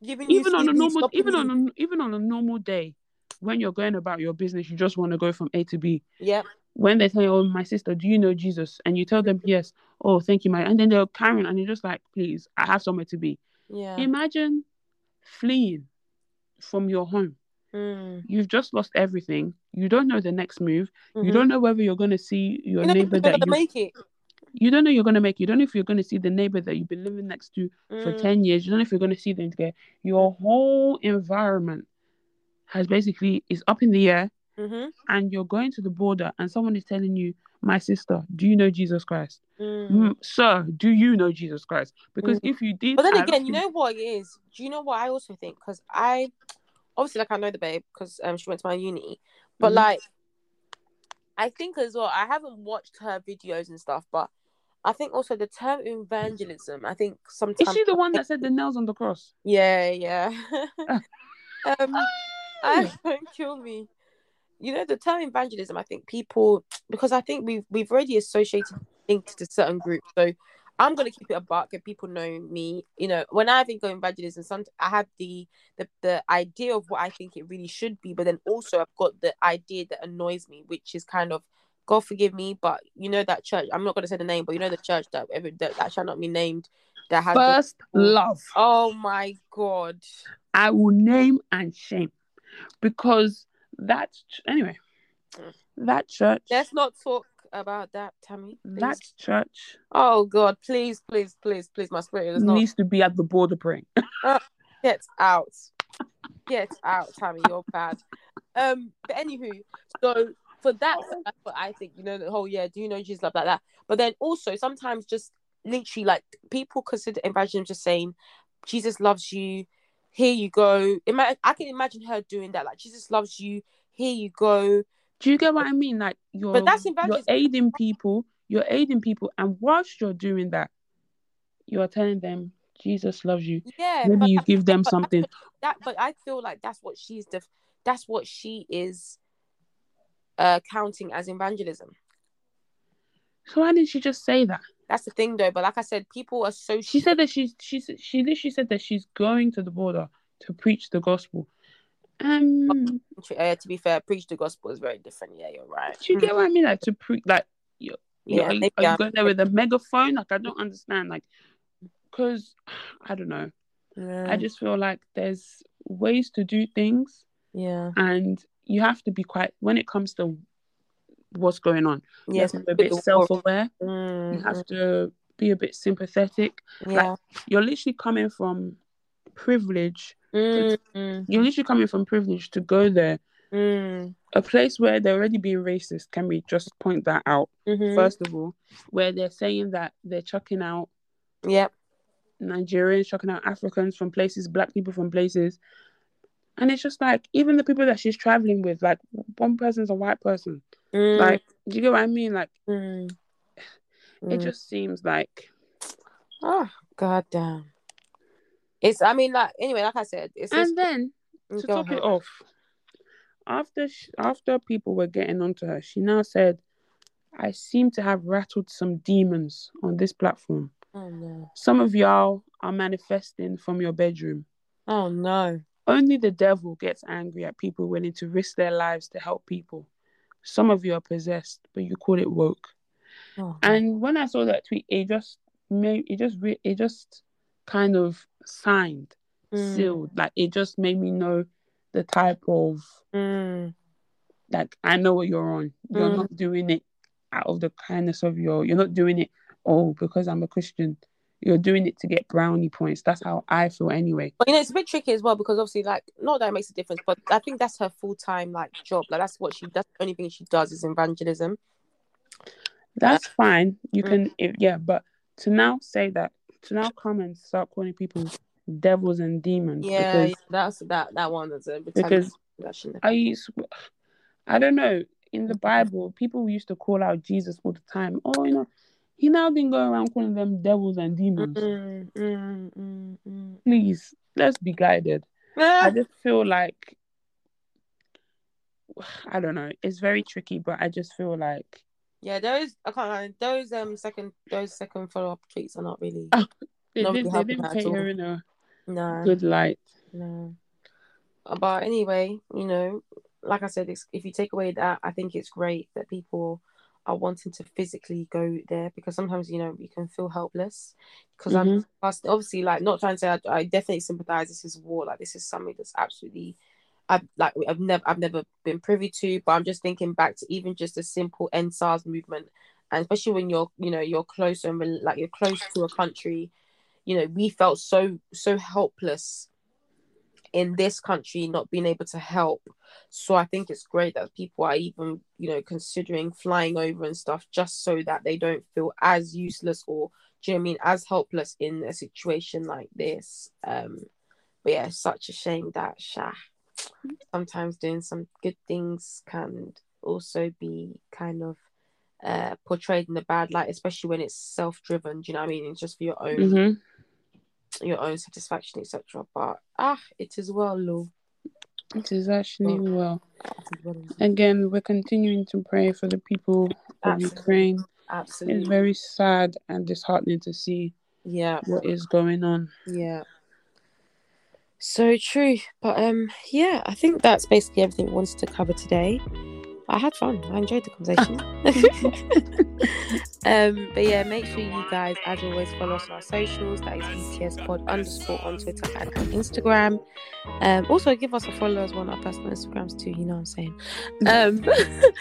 Giving you even on a normal even on a, even on a normal day when you're going about your business you just want to go from A to B Yep. when they say oh my sister do you know Jesus and you tell them yes oh thank you my and then they're carrying and you're just like please I have somewhere to be Yeah. imagine fleeing from your home Mm. you've just lost everything you don't know the next move you Mhm. don't know whether you're going to see your You neighbor you're that you make it. You don't know you're going to make you don't know if you're going to see the neighbor that you've been living next to for Mm. 10 years you don't know if you're going to see them together your whole environment has basically is up in the air Mhm. and you're going to the border and someone is telling you my sister do you know jesus christ Mm. Mm, sir do you know jesus christ because Mm. if you did But then again, you know what it is? Do you know what I also think? Because I obviously like I know the babe because um she went to my uni, but Mhm. like I think as well. I haven't watched her videos and stuff, but I think also the term evangelism. I think sometimes Is she the one that said the nails on the cross? Yeah, yeah. um, Oh. I don't kill me. You know the term evangelism. I think people because I think we've we've already associated linked to certain groups. So I'm gonna keep it a buck, and people know me. You know, when I think of evangelism, some I have the the the idea of what I think it really should be, but then also I've got the idea that annoys me, which is kind of God forgive me, but you know that church. I'm not gonna say the name, but you know the church that that, that shall not be named. That has the- First love. oh my god. I will name and shame because that anyway. That church. Let's not talk about that, Tammy. please. that church Oh God, please, please, please, please, my spirit is not. needs to be at the border praying. Get out, get out, Tammy. You're bad. Um, but anywho, so for that, oh. that's what I think. You know, the whole yeah, do you know Jesus love like that? But then also sometimes just literally like people consider evangelism just saying Jesus loves you. Here you go. I can imagine her doing that. Like Jesus loves you. Here you go. Do you get what I mean? Like you're, But that's you're aiding people, you're aiding people, and whilst you're doing that, you are telling them Jesus loves you. Yeah, Maybe you I- give them something. that but I feel like that's what she's the that's what she is uh counting as evangelism. So why didn't she just say that? That's the thing though. But like I said, people are so She said that she's she's she literally said that she's going to the border to preach the gospel. Um, uh, to be fair, preach the gospel is very different. Yeah, you're right. do you get what I mean? Like to preach, like you, Yeah, are, you, maybe are you going there with a megaphone? Like I don't understand. Like, because I don't know. Yeah, I just feel like there's ways to do things, yeah, and you have to be quite when it comes to what's going on. You yes, have to be a bit self-aware. You Mm, have to be a bit sympathetic. yeah. You're literally coming from privilege. Mm, mm, You're literally coming from privilege to go there. mm, A place where they're already being racist. Can we just point that out mhm. first of all? Where they're saying that they're chucking out Yep. Nigerians, chucking out Africans from places, black people from places. And it's just like even the people that she's traveling with, like one person's a white person. Mm, Like, do you get what I mean? Like, mm, it mm. just seems like oh god damn. It's. I mean, like anyway, like I said, it's. just- and then Mm, to go top ahead. it off, after sh after people were getting onto her, she now said, "I seem to have rattled some demons on this platform. Oh no. Some of y'all are manifesting from your bedroom. Oh no. Only the devil gets angry at people willing to risk their lives to help people. Some of you are possessed, but you call it woke." Oh, And when I saw that tweet, it just made it just re- it just kind of signed, Mm. sealed. Like it just made me know the type of mm, like I know what you're on. You're Mm. not doing it out of the kindness of your. You're not doing it. Oh, because I'm a Christian. You're doing it to get brownie points. That's how I feel anyway. But you know, it's a bit tricky as well because obviously, like, not that it makes a difference, but I think that's her full time like job. Like, that's what she. That's the only thing she does is evangelism. That's fine. You Mm. can, if, yeah. But to now say that, to now come and start calling people devils and demons. Yeah, because yeah, that's that. That one is a because I used, I don't know. In the Bible, people used to call out Jesus all the time. Oh, you know, he now didn't go around calling them devils and demons. Mm, mm, mm, mm. Please, let's be guided. I just feel like I don't know. It's very tricky, but I just feel like Yeah, those I can't lie, those um second those second follow up tweets are not really Oh, they, Not did, really they didn't paint her in a no good light. no. But anyway, you know, like I said, it's, if you take away that, I think it's great that people are wanting to physically go there because sometimes you know you can feel helpless because I'm Mhm. past- obviously like not trying to say I, I definitely sympathize. This is war. Like this is something that's absolutely. I've like I've never I've never been privy to, but I'm just thinking back to even just a simple End SARS movement, and especially when you're you know you're close and like you're close to a country, you know we felt so so helpless in this country not being able to help. So I think it's great that people are even you know considering flying over and stuff just so that they don't feel as useless or do you know what I mean as helpless in a situation like this. Um, but yeah, such a shame that Shah sometimes doing some good things can also be kind of uh portrayed in a bad light, especially when it's self-driven. Do you know what I mean? It's just for your own Mm-hmm. Your own satisfaction, etc. But ah, it is well, Lou. It is actually well. Is well. Again, we're continuing to pray for the people of Ukraine. Absolutely. It's very sad and disheartening to see Yeah. what is going on. Yeah. So true. But um yeah, I think that's basically everything we wanted to cover today. I had fun. I enjoyed the conversation. um, but yeah, make sure you guys, as always, follow us on our socials. That is BTS Pod underscore on Twitter and on Instagram. Um, also give us a follow as well on our personal Instagrams too. You know what I'm saying. Um,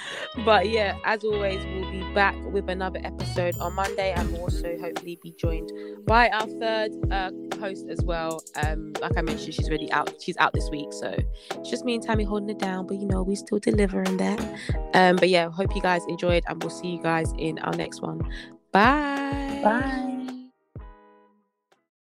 but yeah, as always, we'll be back with another episode on Monday, and we'll also hopefully be joined by our third uh, host as well. Um, like I mentioned, she's already out. She's out this week, so it's just me and Tammy holding it down. But you know, we still delivering that. Um, but yeah, hope you guys enjoyed, and we'll see you guys in our next one. Bye. Bye.